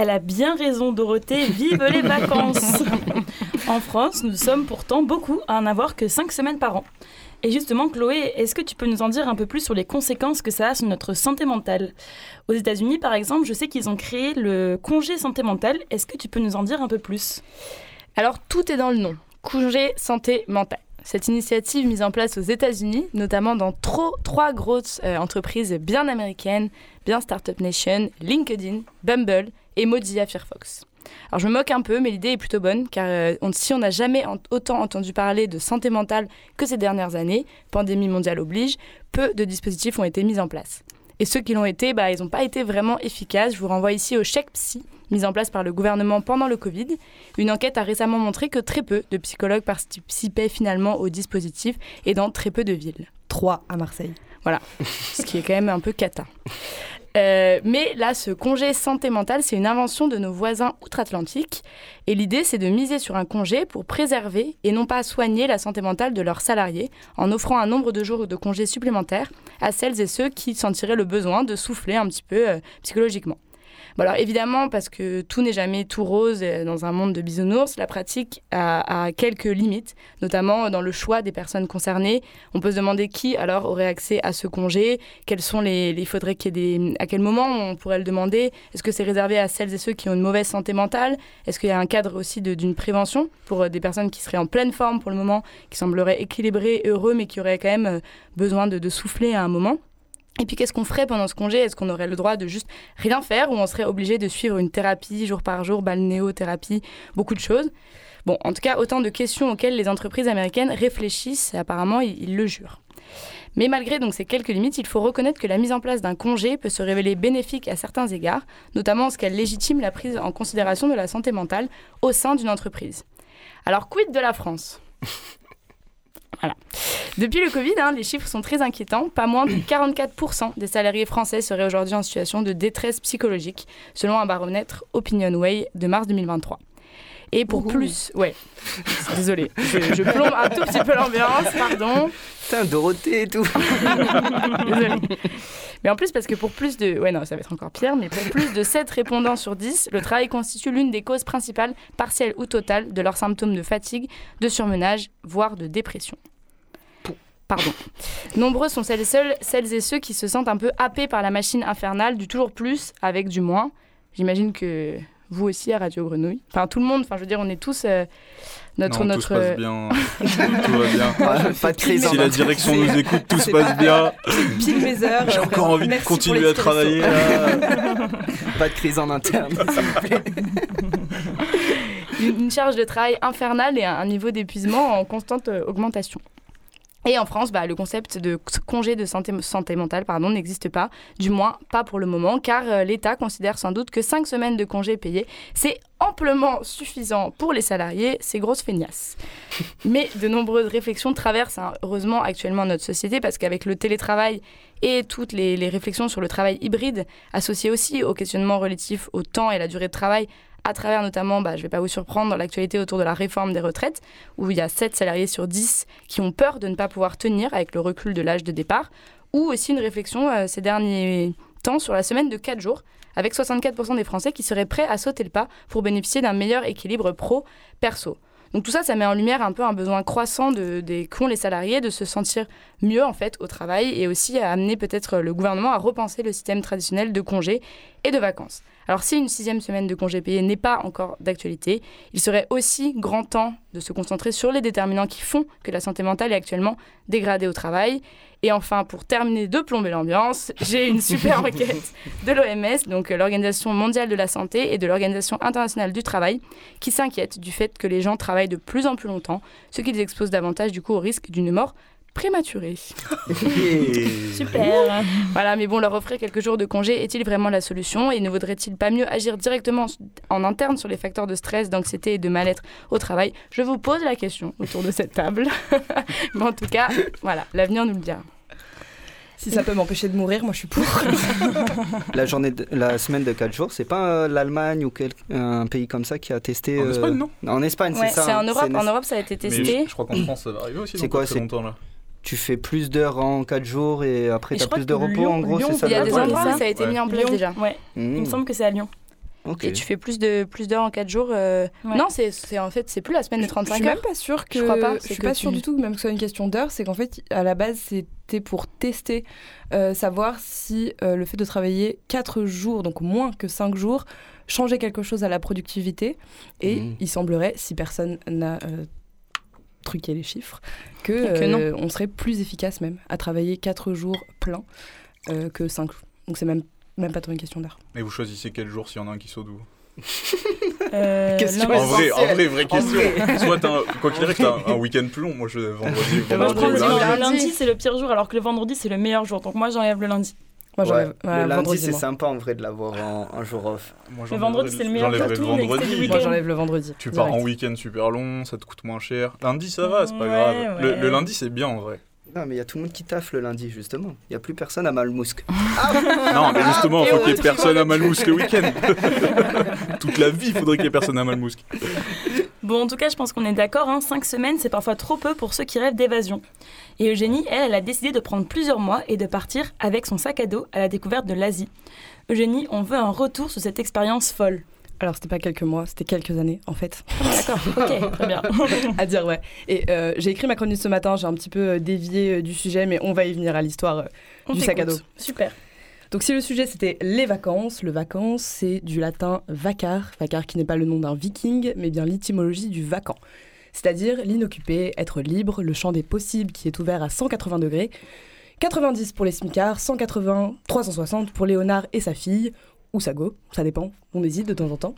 Elle a bien raison, Dorothée, vive les vacances En France, nous sommes pourtant beaucoup à n'avoir que 5 semaines par an. Et justement, Chloé, est-ce que tu peux nous en dire un peu plus sur les conséquences que ça a sur notre santé mentale? Aux États-Unis, par exemple, je sais qu'ils ont créé le congé santé mentale. Est-ce que tu peux nous en dire un peu plus? Alors, tout est dans le nom. Congé santé mentale. Cette initiative mise en place aux États-Unis, notamment dans trop, trois grosses euh, entreprises bien américaines, bien Startup Nation, LinkedIn, Bumble et Mozilla Firefox. Alors je me moque un peu, mais l'idée est plutôt bonne, car euh, on- si on n'a jamais en- autant entendu parler de santé mentale que ces dernières années, pandémie mondiale oblige, peu de dispositifs ont été mis en place. Et ceux qui l'ont été, bah, ils n'ont pas été vraiment efficaces. Je vous renvoie ici au chèque psy, mis en place par le gouvernement pendant le Covid. Une enquête a récemment montré que très peu de psychologues participaient finalement au dispositif et dans très peu de villes. Trois à Marseille. Voilà, ce qui est quand même un peu cata. Euh, mais là, ce congé santé mentale, c'est une invention de nos voisins outre-Atlantique. Et l'idée, c'est de miser sur un congé pour préserver et non pas soigner la santé mentale de leurs salariés en offrant un nombre de jours de congés supplémentaires à celles et ceux qui sentiraient le besoin de souffler un petit peu euh, psychologiquement. Bon alors évidemment, parce que tout n'est jamais tout rose euh, dans un monde de bisounours, la pratique a, quelques limites, notamment dans le choix des personnes concernées. On peut se demander qui alors aurait accès à ce congé, quels sont les, il faudrait qu'il des, à quel moment on pourrait le demander. Est-ce que c'est réservé à celles et ceux qui ont une mauvaise santé mentale Est-ce qu'il y a un cadre aussi d'une prévention pour euh, des personnes qui seraient en pleine forme pour le moment, qui sembleraient équilibrées, heureux, mais qui auraient quand même euh, besoin de, de souffler à un moment et puis qu'est-ce qu'on ferait pendant ce congé? Est-ce qu'on aurait le droit de juste rien faire ou on serait obligé de suivre une thérapie jour par jour, balnéothérapie, beaucoup de choses? Bon, en tout cas, autant de questions auxquelles les entreprises américaines réfléchissent et apparemment ils, le jurent. Mais malgré donc ces quelques limites, il faut reconnaître que la mise en place d'un congé peut se révéler bénéfique à certains égards, notamment en ce qu'elle légitime la prise en considération de la santé mentale au sein d'une entreprise. Alors quid de la France? Voilà. Depuis le Covid, hein, les chiffres sont très inquiétants. Pas moins de 44% des salariés français seraient aujourd'hui en situation de détresse psychologique, selon un baromètre OpinionWay de mars 2023. Et pour plus, ouais, désolé, je, je plombe un tout petit peu l'ambiance, pardon. Putain, Dorothée et tout. Désolée. Mais en plus, parce que pour plus de. Ouais, non, ça va être encore pire, mais pour plus de 7 répondants sur 10, le travail constitue l'une des causes principales, partielles ou totales, de leurs symptômes de fatigue, de surmenage, voire de dépression. Pardon. Nombreux sont celles et, seules, celles et ceux qui se sentent un peu happés par la machine infernale du toujours plus avec du moins. J'imagine que vous aussi à Radio Grenouille. Enfin, tout le monde, enfin, je veux dire, on est tous. euh, notre. Non, notre tout se passe bien. tout va bien. Ouais, pas de crise Si en la direction nous écoute, tout se passe pas- bien. Pile mes heures. J'ai euh, encore envie de continuer à travailler. là. Pas de crise en interne, s'il vous plaît. une, une charge de travail infernale et un, un niveau d'épuisement en constante euh, augmentation. Et en France, bah, le concept de congé de santé, santé mentale pardon, n'existe pas, du moins pas pour le moment, car euh, l'État considère sans doute que 5 semaines de congés payés, c'est amplement suffisant pour les salariés, ces grosses feignasses. Mais de nombreuses réflexions traversent hein, heureusement actuellement notre société, parce qu'avec le télétravail et toutes les, les réflexions sur le travail hybride, associées aussi aux questionnements relatifs au temps et la durée de travail, à travers notamment, bah, je ne vais pas vous surprendre, l'actualité autour de la réforme des retraites, où il y a 7 salariés sur 10 qui ont peur de ne pas pouvoir tenir avec le recul de l'âge de départ, ou aussi une réflexion euh, ces derniers temps sur la semaine de 4 jours, avec 64% des Français qui seraient prêts à sauter le pas pour bénéficier d'un meilleur équilibre pro-perso. Donc tout ça, ça met en lumière un peu un besoin croissant de, des qu'ont les salariés de se sentir mieux en fait au travail et aussi à amener peut-être le gouvernement à repenser le système traditionnel de congés et de vacances. Alors si une sixième semaine de congés payés n'est pas encore d'actualité, il serait aussi grand temps de se concentrer sur les déterminants qui font que la santé mentale est actuellement dégradée au travail. Et enfin, pour terminer de plomber l'ambiance, j'ai une super enquête de l'OMS, donc euh, l'Organisation mondiale de la santé et de l'Organisation internationale du travail, qui s'inquiètent du fait que les gens travaillent de plus en plus longtemps, ce qui les expose davantage du coup au risque d'une mort prématurée. Super. Voilà, mais bon, leur offrir quelques jours de congé est-il vraiment la solution Et ne vaudrait-il pas mieux agir directement en interne sur les facteurs de stress, d'anxiété et de mal-être au travail? Je vous pose la question autour de cette table. mais en tout cas, voilà, l'avenir nous le dira. Si ça peut m'empêcher de mourir, moi je suis pour. La, journée de- la semaine de 4 jours, c'est pas euh, l'Allemagne ou quel- un pays comme ça qui a testé. En euh, Espagne, non? En Espagne, Ouais, c'est ça. c'est en hein, Europe. c'est- En Europe, ça a été Mais testé. je, je crois qu'en France, ça va arriver aussi. C'est quoi, c'est- longtemps là Tu fais plus d'heures en 4 jours et après tu je as plus de repos, Lyon- en gros, Lyon, c'est ça Il y a des endroits où ça ça a été Ouais. mis en place Lyon, déjà. Ouais. Il me semble que c'est à Lyon. Et tu fais plus de plus d'heures en 4 jours. euh, Ouais. Non, c'est c'est- en fait c'est plus la semaine de Je 35 suis heures. même pas sûre que. Je crois pas. Je c'est suis que pas tu- sûre du tout, même que ce soit une question d'heure. C'est qu'en fait, à la base, c'était pour tester, euh, savoir si euh, le fait de travailler 4 jours, donc moins que 5 jours, changeait quelque chose à la productivité. Et Mhm. il semblerait, si personne n'a truqué les chiffres, que, Que non. euh, on serait plus efficace même à travailler 4 jours pleins euh, que 5 jours. Donc c'est même, même pas trop une question d'heure. Et vous choisissez quel jour s'il y en a un qui saute où Euh, Question. En vrai, en vrai, vraie question. vrai. Soit un- quoi qu'il arrive, t'as un, un week-end plus long. Moi, je vendredi, Moi, je vendredi le. Le lundi, c'est le pire jour, alors que le vendredi, c'est le meilleur jour. Donc moi, j'enlève le lundi. Moi, Ouais, j'enlève- le lundi, vendredi, c'est sympa en vrai de l'avoir en, un jour off. Moi, Le vendredi, c'est le meilleur j'enlèverai le vendredi. Moi, week-end. j'enlève le vendredi. Tu pars en week-end super long, ça te coûte moins cher. Lundi, ça va, c'est pas Ouais, grave. Le, ouais. le lundi, c'est bien en vrai. Non, mais il y a tout le monde qui taffe le lundi, justement. Il n'y a plus personne à Malmousque. Non, mais justement, il faut qu'il y ait personne à Malmousque le week-end. Toute la vie, il faudrait qu'il y ait personne à Malmousque. Bon, en tout cas, je pense qu'on est d'accord, hein, 5 semaines, c'est parfois trop peu pour ceux qui rêvent d'évasion. Et Eugénie, elle, elle a décidé de prendre plusieurs mois et de partir avec son sac à dos à la découverte de l'Asie. Eugénie, on veut un retour sur cette expérience folle. Alors, c'était pas quelques mois, c'était quelques années, en fait. D'accord, ok, très bien. à dire, ouais. Et euh, j'ai écrit ma chronique ce matin, j'ai un petit peu euh, dévié euh, du sujet, mais on va y venir à l'histoire euh, du sac à dos. Super. Donc, si le sujet c'était les vacances, le vacances, c'est du latin vacar, vacar qui n'est pas le nom d'un viking, mais bien l'étymologie du vacant. C'est-à-dire l'inoccupé, être libre, le champ des possibles qui est ouvert à 180 degrés, 90 pour les smicards, 180, 360 pour Léonard et sa fille, ou sa go, ça dépend, on hésite de temps en temps.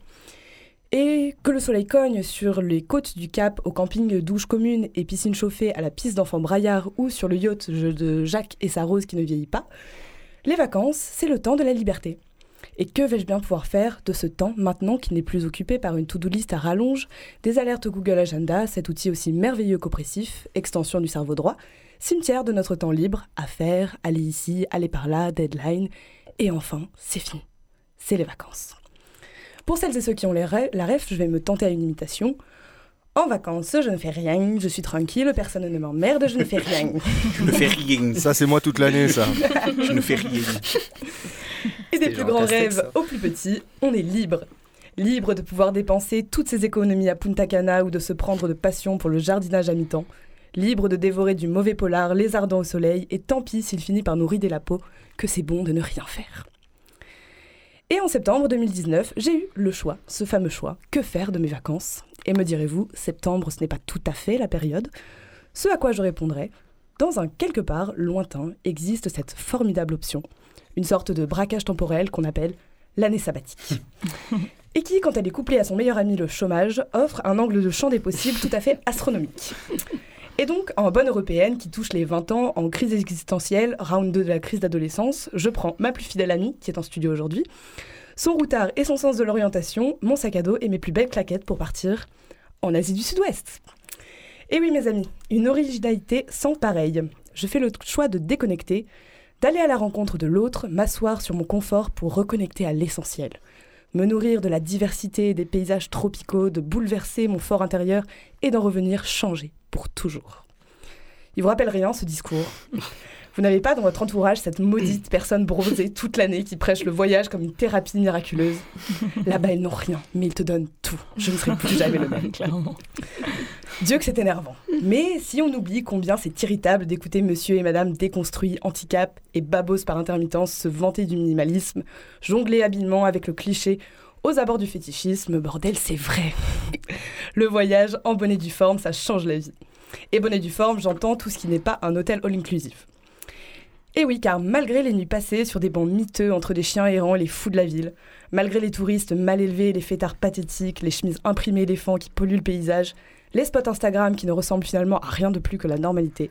Et que le soleil cogne sur les côtes du Cap, au camping douche commune et piscine chauffée à la piste d'enfants braillard ou sur le yacht de Jacques et sa rose qui ne vieillit pas, les vacances, c'est le temps de la liberté. Et que vais-je bien pouvoir faire de ce temps maintenant qui n'est plus occupé par une to-do list à rallonge, des alertes Google Agenda, cet outil aussi merveilleux qu'oppressif, extension du cerveau droit, cimetière de notre temps libre, à faire, aller ici, aller par là, deadline, et enfin, c'est fini. C'est les vacances. Pour celles et ceux qui ont les la ref, je vais me tenter à une imitation. En vacances, je ne fais rien, je suis tranquille, personne ne m'emmerde, je ne fais rien. Je ne fais rien. Ça, c'est moi toute l'année, ça. Je ne fais rien. Et des plus grands rêves aux plus petits, on est libre. Libre de pouvoir dépenser toutes ses économies à Punta Cana ou de se prendre de passion pour le jardinage à mi-temps. Libre de dévorer du mauvais polar, les ardents au soleil, et tant pis s'il finit par nous rider la peau, que c'est bon de ne rien faire. Et en septembre 2019, j'ai eu le choix, ce fameux choix, que faire de mes vacances? Et me direz-vous, septembre, ce n'est pas tout à fait la période. Ce à quoi je répondrai, dans un quelque part lointain existe cette formidable option, une sorte de braquage temporel qu'on appelle l'année sabbatique. Et qui, quand elle est couplée à son meilleur ami le chômage, offre un angle de champ des possibles tout à fait astronomique. Et donc, en bonne européenne qui touche les 20 ans en crise existentielle, round 2 de la crise d'adolescence, je prends ma plus fidèle amie, qui est en studio aujourd'hui, son routard et son sens de l'orientation, mon sac à dos et mes plus belles claquettes pour partir en Asie du Sud-Ouest. Et oui, mes amis, une originalité sans pareille. Je fais le choix de déconnecter, d'aller à la rencontre de l'autre, m'asseoir sur mon confort pour reconnecter à l'essentiel. Me nourrir de la diversité des paysages tropicaux, de bouleverser mon fort intérieur et d'en revenir changé pour toujours. Il vous rappelle rien ce discours Vous n'avez pas dans votre entourage cette maudite personne bronzée toute l'année qui prêche le voyage comme une thérapie miraculeuse. Là-bas, ils n'ont rien, mais ils te donnent tout. Je ne serai plus jamais le même. Clairement. Dieu que c'est énervant. Mais si on oublie combien c'est irritable d'écouter monsieur et madame déconstruits, handicap et babos par intermittence se vanter du minimalisme, jongler habilement avec le cliché aux abords du fétichisme, bordel, c'est vrai. Le voyage en bonnet du forme, ça change la vie. Et bonnet du forme, j'entends tout ce qui n'est pas un hôtel all-inclusive. Et oui, car malgré les nuits passées sur des bancs miteux entre des chiens errants et les fous de la ville, malgré les touristes mal élevés, les fêtards pathétiques, les chemises imprimées éléphants qui polluent le paysage, les spots Instagram qui ne ressemblent finalement à rien de plus que la normalité,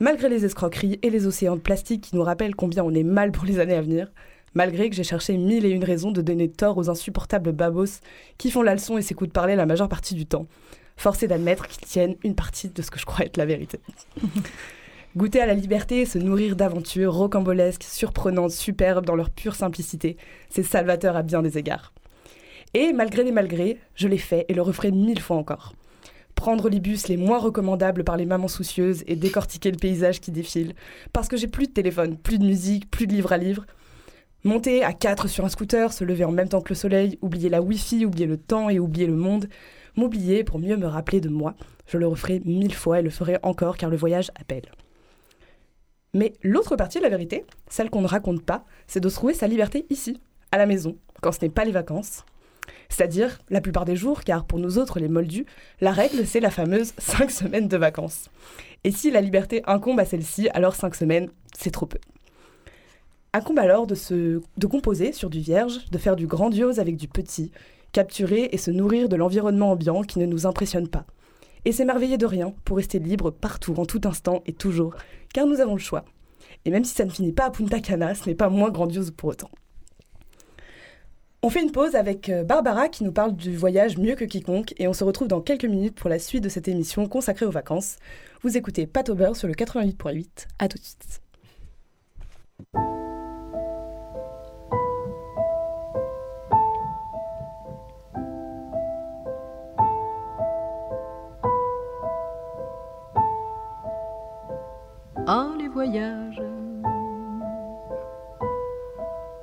malgré les escroqueries et les océans de plastique qui nous rappellent combien on est mal pour les années à venir, malgré que j'ai cherché mille et une raisons de donner tort aux insupportables babos qui font la leçon et s'écoutent parler la majeure partie du temps, forcé d'admettre qu'ils tiennent une partie de ce que je crois être la vérité. Goûter à la liberté, se nourrir d'aventures rocambolesques, surprenantes, superbes dans leur pure simplicité, c'est salvateur à bien des égards. Et malgré les malgrés, je l'ai fait et le referai mille fois encore. Prendre les bus les moins recommandables par les mamans soucieuses et décortiquer le paysage qui défile, parce que j'ai plus de téléphone, plus de musique, plus de livre à livre. Monter à quatre sur un scooter, se lever en même temps que le soleil, oublier la Wi-Fi, oublier le temps et oublier le monde, m'oublier pour mieux me rappeler de moi. Je le referai mille fois et le ferai encore car le voyage appelle. Mais l'autre partie de la vérité, celle qu'on ne raconte pas, c'est de trouver sa liberté ici, à la maison, quand ce n'est pas les vacances. C'est-à-dire la plupart des jours, car pour nous autres, les moldus, la règle, c'est la fameuse 5 semaines de vacances. Et si la liberté incombe à celle-ci, alors 5 semaines, c'est trop peu. Incombe alors de composer sur du vierge, de faire du grandiose avec du petit, capturer et se nourrir de l'environnement ambiant qui ne nous impressionne pas. Et s'émerveiller de rien pour rester libre partout, en tout instant et toujours, car nous avons le choix. Et même si ça ne finit pas à Punta Cana, ce n'est pas moins grandiose pour autant. On fait une pause avec euh, Barbara qui nous parle du voyage mieux que quiconque et on se retrouve dans quelques minutes pour la suite de cette émission consacrée aux vacances. Vous écoutez Pat au beurre sur le 88.8. À tout de suite.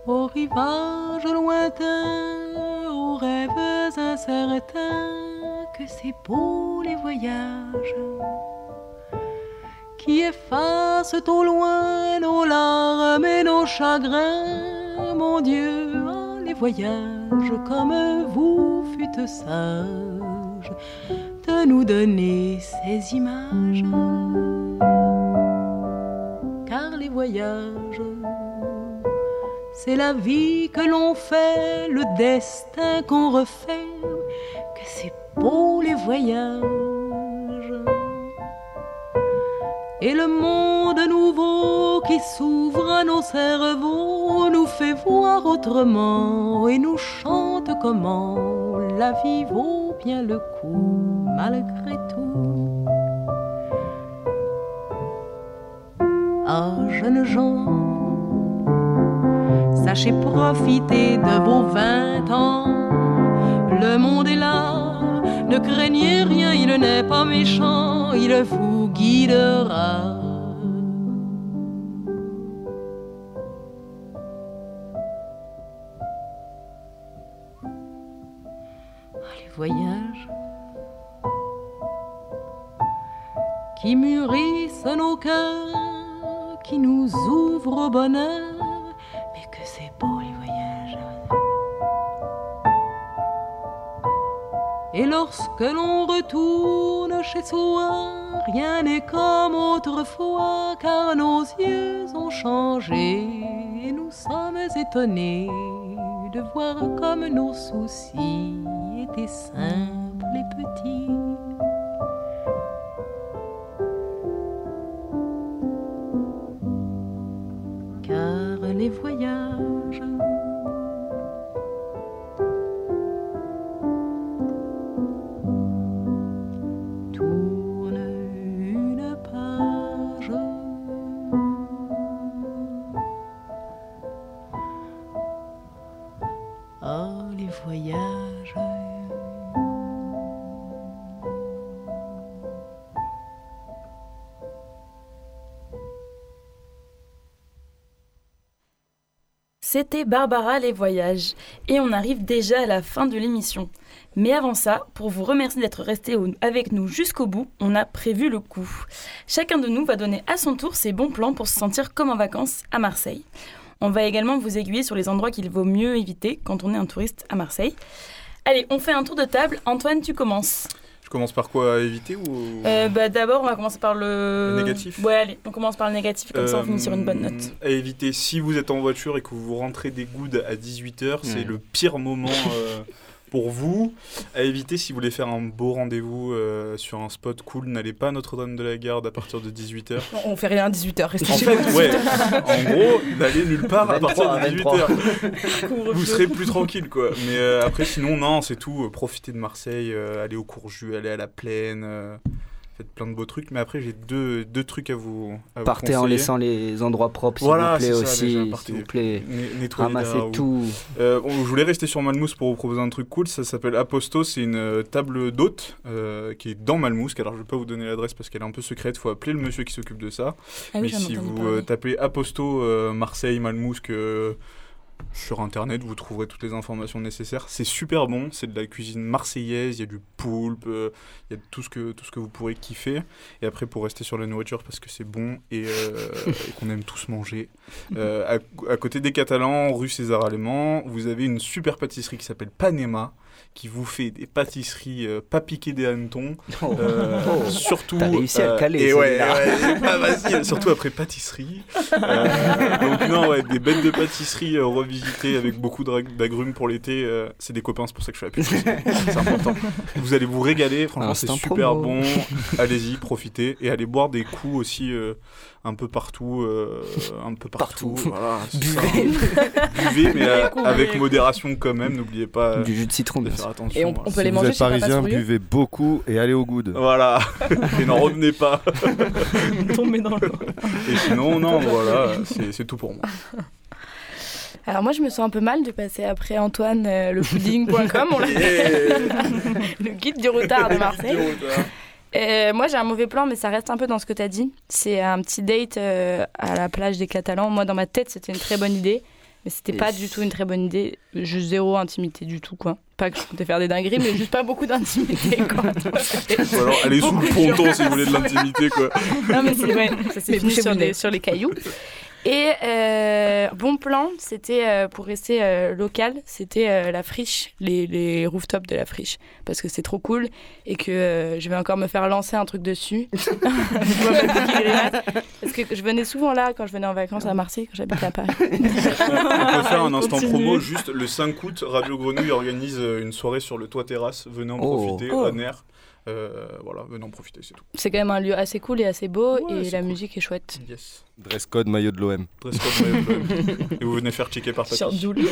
Aux rivages lointains, aux rêves incertains, que c'est beau les voyages qui effacent au loin nos larmes et nos chagrins. Mon Dieu, ah, les voyages comme vous fûtes sages de nous donner ces images. C'est la vie que l'on fait, le destin qu'on refait, que c'est beau les voyages. Et le monde nouveau qui s'ouvre à nos cerveaux nous fait voir autrement et nous chante comment la vie vaut bien le coup malgré tout. Ah, jeunes gens, Sachez profiter de vos vingt ans. Le monde est là, ne craignez rien, il n'est pas méchant, il vous guidera. Les voyages qui mûrissent nos cœurs, qui nous ouvrent au bonheur Et lorsque l'on retourne chez soi, rien n'est comme autrefois, car nos yeux ont changé et nous sommes étonnés de voir comme nos soucis étaient simples et petits. C'était Barbara les voyages et on arrive déjà à la fin de l'émission. Mais avant ça, pour vous remercier d'être resté avec nous jusqu'au bout, on a prévu le coup. Chacun de nous va donner à son tour ses bons plans pour se sentir comme en vacances à Marseille. On va également vous aiguiller sur les endroits qu'il vaut mieux éviter quand on est un touriste à Marseille. Allez, on fait un tour de table. Antoine, tu commences. Je commence par quoi à éviter ou euh, bah, D'abord, on va commencer par le... le... négatif? Ouais, allez, on commence par le négatif, comme ça on finit sur une bonne note. À éviter, si vous êtes en voiture et que vous rentrez des goudes à 18h, c'est le pire moment euh, pour vous. À éviter, si vous voulez faire un beau rendez-vous euh, sur un spot cool, n'allez pas à Notre-Dame de la Garde à partir de 18h. On fait rien à 18h, restez en chez fait, vous. ouais. en gros, n'allez nulle part à partir de 18h. vous serez plus tranquille, quoi. Mais euh, après, sinon, non, c'est tout. Euh, profitez de Marseille, euh, allez au Courjus, allez à la plaine. Faites plein de beaux trucs. Mais après, j'ai deux, deux trucs à vous. À vous Partez en laissant les endroits propres, s'il Voilà, vous plaît ça, aussi. S'il vous plaît, ramassez tout. Euh, bon, je voulais rester sur Malmousse pour vous proposer un truc cool. Ça s'appelle Aposto. C'est une euh, table d'hôte euh, qui est dans Malmousque. Alors, je vais pas vous donner l'adresse parce qu'elle est un peu secrète. Il faut appeler le monsieur qui s'occupe de ça. Ah oui, Mais si vous parler. euh, tapez Aposto euh, Marseille Malmousque. Sur internet, vous trouverez toutes les informations nécessaires. C'est super bon, c'est de la cuisine marseillaise, il y a du poulpe, euh, il y a tout ce, que, tout ce que vous pourrez kiffer. Et après, pour rester sur la nourriture, parce que c'est bon et, euh, qu'on aime tous manger, euh, à, à côté des Catalans, rue César Allemand, vous avez une super pâtisserie qui s'appelle Panema qui vous fait des pâtisseries euh, pas piquées des hannetons. Oh. euh, Oh. surtout. T'as réussi à le caler, Et ouais, celui-là. ouais, c'est pas facile, surtout après pâtisserie. Euh, donc, non, ouais, des bêtes de pâtisserie euh, revisitées avec beaucoup d'agrumes pour l'été. euh, c'est des copains, c'est pour ça que je fais la pub. C'est important. Vous allez vous régaler, franchement, c'est Instant super promo. bon. Allez-y, profitez. Et allez boire des coups aussi euh, un peu partout. euh, un peu partout. Voilà, c'est ça. Buvez, mais euh, avec modération quand même. N'oubliez pas euh, Du jus de citron, de faire attention. Et on- on voilà. peut les Si manger vous êtes parisien, buvez beaucoup et allez au good. Voilà, et n'en revenez pas. Tomber dans l'eau. Et sinon, non, voilà, c'est c'est tout pour moi. Alors moi je me sens un peu mal de passer après Antoine euh, le pudding.com, on l'a le guide du retard de Marseille. Euh, moi j'ai un mauvais plan mais ça reste un peu dans ce que tu as dit. C'est un petit date euh, à la plage des Catalans. Moi dans ma tête c'était une très bonne idée. Mais c'était pas du tout une très bonne idée. Juste zéro intimité du tout, quoi. Pas que je comptais faire des dingueries, mais juste pas beaucoup d'intimité, quoi. Ou alors, allez sous le ponton si vous voulez de l'intimité, quoi. Non, mais c'est vrai, ça s'est fini sur nez. sur les cailloux. Et euh, bon plan, c'était euh, pour rester euh, local, c'était euh, la friche, les, les rooftops de la friche, parce que c'est trop cool et que euh, je vais encore me faire lancer un truc dessus. Parce que je venais souvent là quand je venais en vacances à Marseille, quand j'habitais à Paris. On peut faire un instant Continue. promo, juste le 5 août, Radio Grenouille organise une soirée sur le toit terrasse. Venez en Oh. profiter, Oh. à. Euh, voilà, venez en profiter, c'est tout. C'est quand même un lieu assez cool et assez beau Ouais, et la cool. musique est chouette. Yes. Dress code maillot de l'OM. Dress code maillot de l'OM. Et vous venez faire checker par Sur Papy.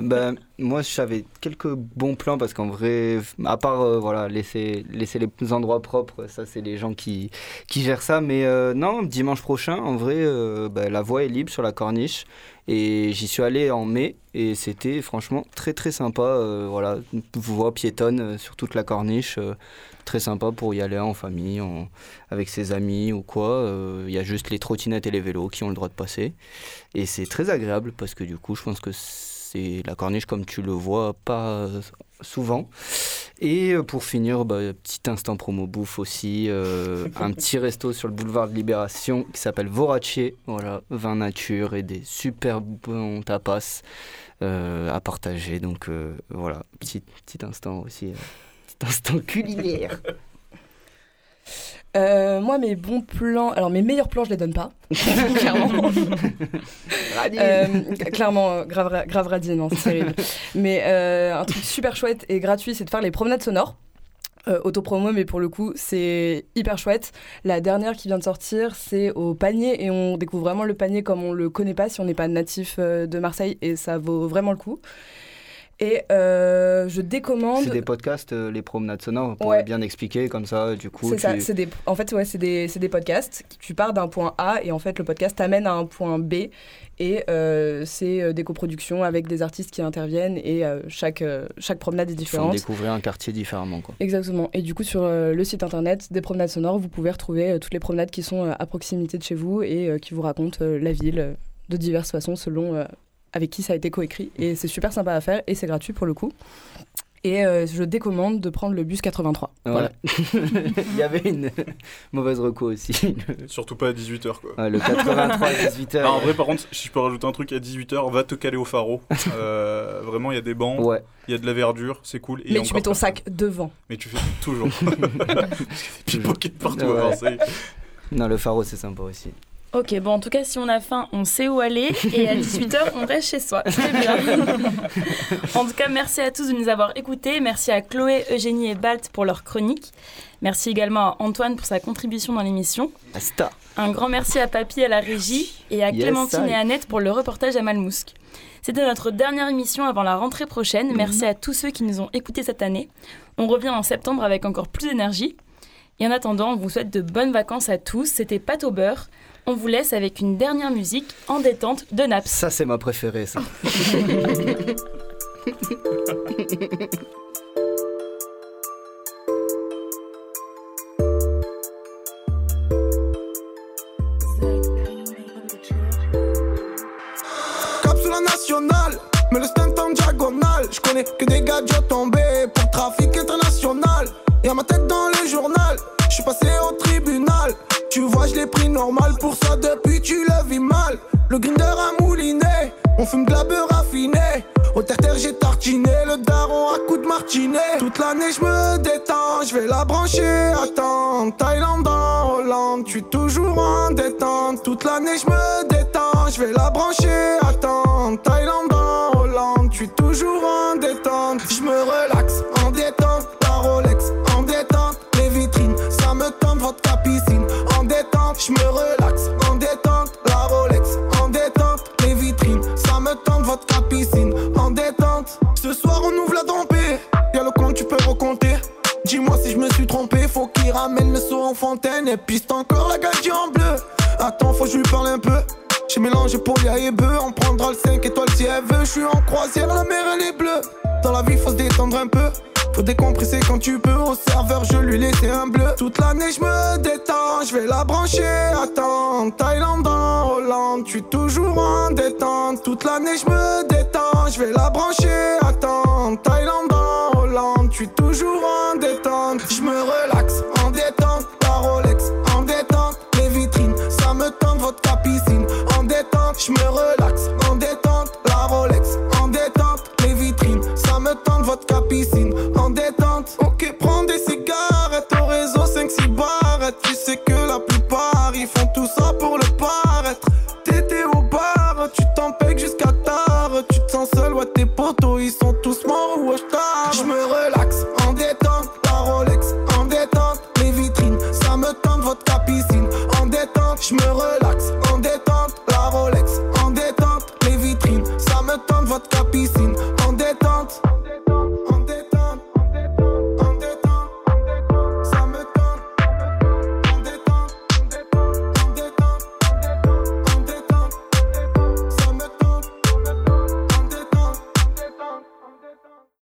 Ben, moi, j'avais quelques bons plans parce qu'en vrai, à part euh, voilà, laisser, laisser les endroits propres, ça, c'est les gens qui, qui gèrent ça. Mais euh, non, dimanche prochain, en vrai, euh, ben, la voie est libre sur la corniche. Et j'y suis allé en mai et c'était franchement très très sympa. voilà, voie piétonne sur toute la corniche. très sympa pour y aller en famille, en- avec ses amis ou quoi. Il y a juste les trottinettes et les vélos qui ont le droit de passer. Et c'est très agréable parce que du coup, je pense que c'est la corniche comme tu le vois pas euh, souvent. Et euh, pour finir, bah, petit instant promo bouffe aussi, euh, un petit resto sur le boulevard de Libération qui s'appelle Voracier, voilà, vin nature et des super bons tapas à partager. Donc voilà, petit, petit instant aussi, petit instant culinaire. Euh, moi, mes bons plans, alors mes meilleurs plans, je les donne pas, clairement. Euh, clairement, grave, ra- grave radine, non, c'est terrible. Mais euh, un truc super chouette et gratuit, c'est de faire les promenades sonores. Euh, Autopromo, mais pour le coup, c'est hyper chouette. La dernière qui vient de sortir, c'est au panier et on découvre vraiment le panier comme on le connaît pas si on n'est pas natif de Marseille et ça vaut vraiment le coup. Et euh, je décommande. C'est des podcasts, euh, les promenades sonores, pour Ouais. bien expliquer comme ça, du coup. C'est ça, c'est des, en fait, ouais, c'est des, des podcasts. Tu pars d'un point A et en fait, le podcast t'amène à un point B. Et euh, c'est des coproductions avec des artistes qui interviennent et chaque, chaque promenade est Ils font différente. découvrir un quartier différemment. Quoi. Exactement. Et du coup, sur le site internet des promenades sonores, vous pouvez retrouver toutes les promenades qui sont à proximité de chez vous et qui vous racontent la ville de diverses façons selon avec qui ça a été coécrit. Et c'est super sympa à faire et c'est gratuit pour le coup. Et euh, je décommande de prendre le bus 83. Voilà. Il y avait une mauvaise reco aussi. Surtout pas à 18h, quoi. Ouais, le 83 à 18h. Ah, en vrai, par contre, si je peux rajouter un truc à 18h, va te caler au pharo. Euh, vraiment, il y a des bancs, il Ouais. y a de la verdure, c'est cool. Et Mais tu mets ton personne. sac devant. Mais tu fais toujours. Pickpockets partout à Ouais. Marseille. Non, le pharo, c'est sympa aussi. Ok, bon, en tout cas, si on a faim, on sait où aller. Et à 18h, on reste chez soi. Très bien. en tout cas, merci à tous de nous avoir écoutés. Merci à Chloé, Eugénie et Balt pour leur chronique. Merci également à Antoine pour sa contribution dans l'émission. Un grand merci à Papy à la régie et à Yes, Clémentine I. et Annette pour le reportage à Malmousque. C'était notre dernière émission avant la rentrée prochaine. Merci à tous ceux qui nous ont écoutés cette année. On revient en septembre avec encore plus d'énergie. Et en attendant, on vous souhaite de bonnes vacances à tous. C'était Pâte au beurre. On vous laisse avec une dernière musique en détente de Naps. Ça, c'est ma préférée, ça. Mais le stunt en diagonale, je connais que des gars déjà tombés pour trafic international. Y'a ma tête dans le journal, je suis passé au tri tu vois, je l'ai pris normal, pour ça depuis tu le vis mal. Le grinder a mouliné, on fume de la beurre raffinée. Au terre-terre, j'ai tartiné le daron à coup de martinet. Toute l'année, je me détends, je vais la brancher. Attends, Thaïlande en Hollande, tu toujours en détente. Toute l'année, je me détends, je vais la brancher. Attends, Thaïlande en Hollande, tu toujours en détente. Je me relaxe en détente, la Rolex en détente. Les vitrines, ça me tente, votre piscine en détente. Ce soir, on ouvre la dompée. Y'a le compte, tu peux recompter. Dis-moi si je me suis trompé, faut qu'il ramène le saut en fontaine et piste encore la gadget en bleu. Attends, faut que je lui parle un peu. J'ai mélangé Polia et bœuf, on prendra le 5 étoiles si elle veut. Je suis en croisière, la mer elle est bleue. Dans la vie, faut se détendre un peu. Faut décompresser quand tu peux. Au serveur, je lui laissais un bleu. Toute l'année, je me détends, je vais la brancher. Attends, Thaïlande en Hollande, je suis toujours en détente. Toute l'année, je me détends, je vais la brancher. Attends, Thaïlande en Hollande, je suis toujours en détente. Je me relaxe en détente, la Rolex en détente. Les vitrines, ça me tente, votre piscine en détente. Je me relaxe tente, votre piscine en détente. Ok, prends des cigarettes au réseau 5-6 barrettes. Tu sais que la plupart ils font tout ça pour le paraître. T'étais au bar, tu t'en pèques jusqu'à tard. Tu te sens seul, ouais, tes potos ils sont tous morts ou tard. Je me relaxe en détente, la Rolex en détente. Les vitrines, ça me tente, votre piscine en détente. Je me relaxe.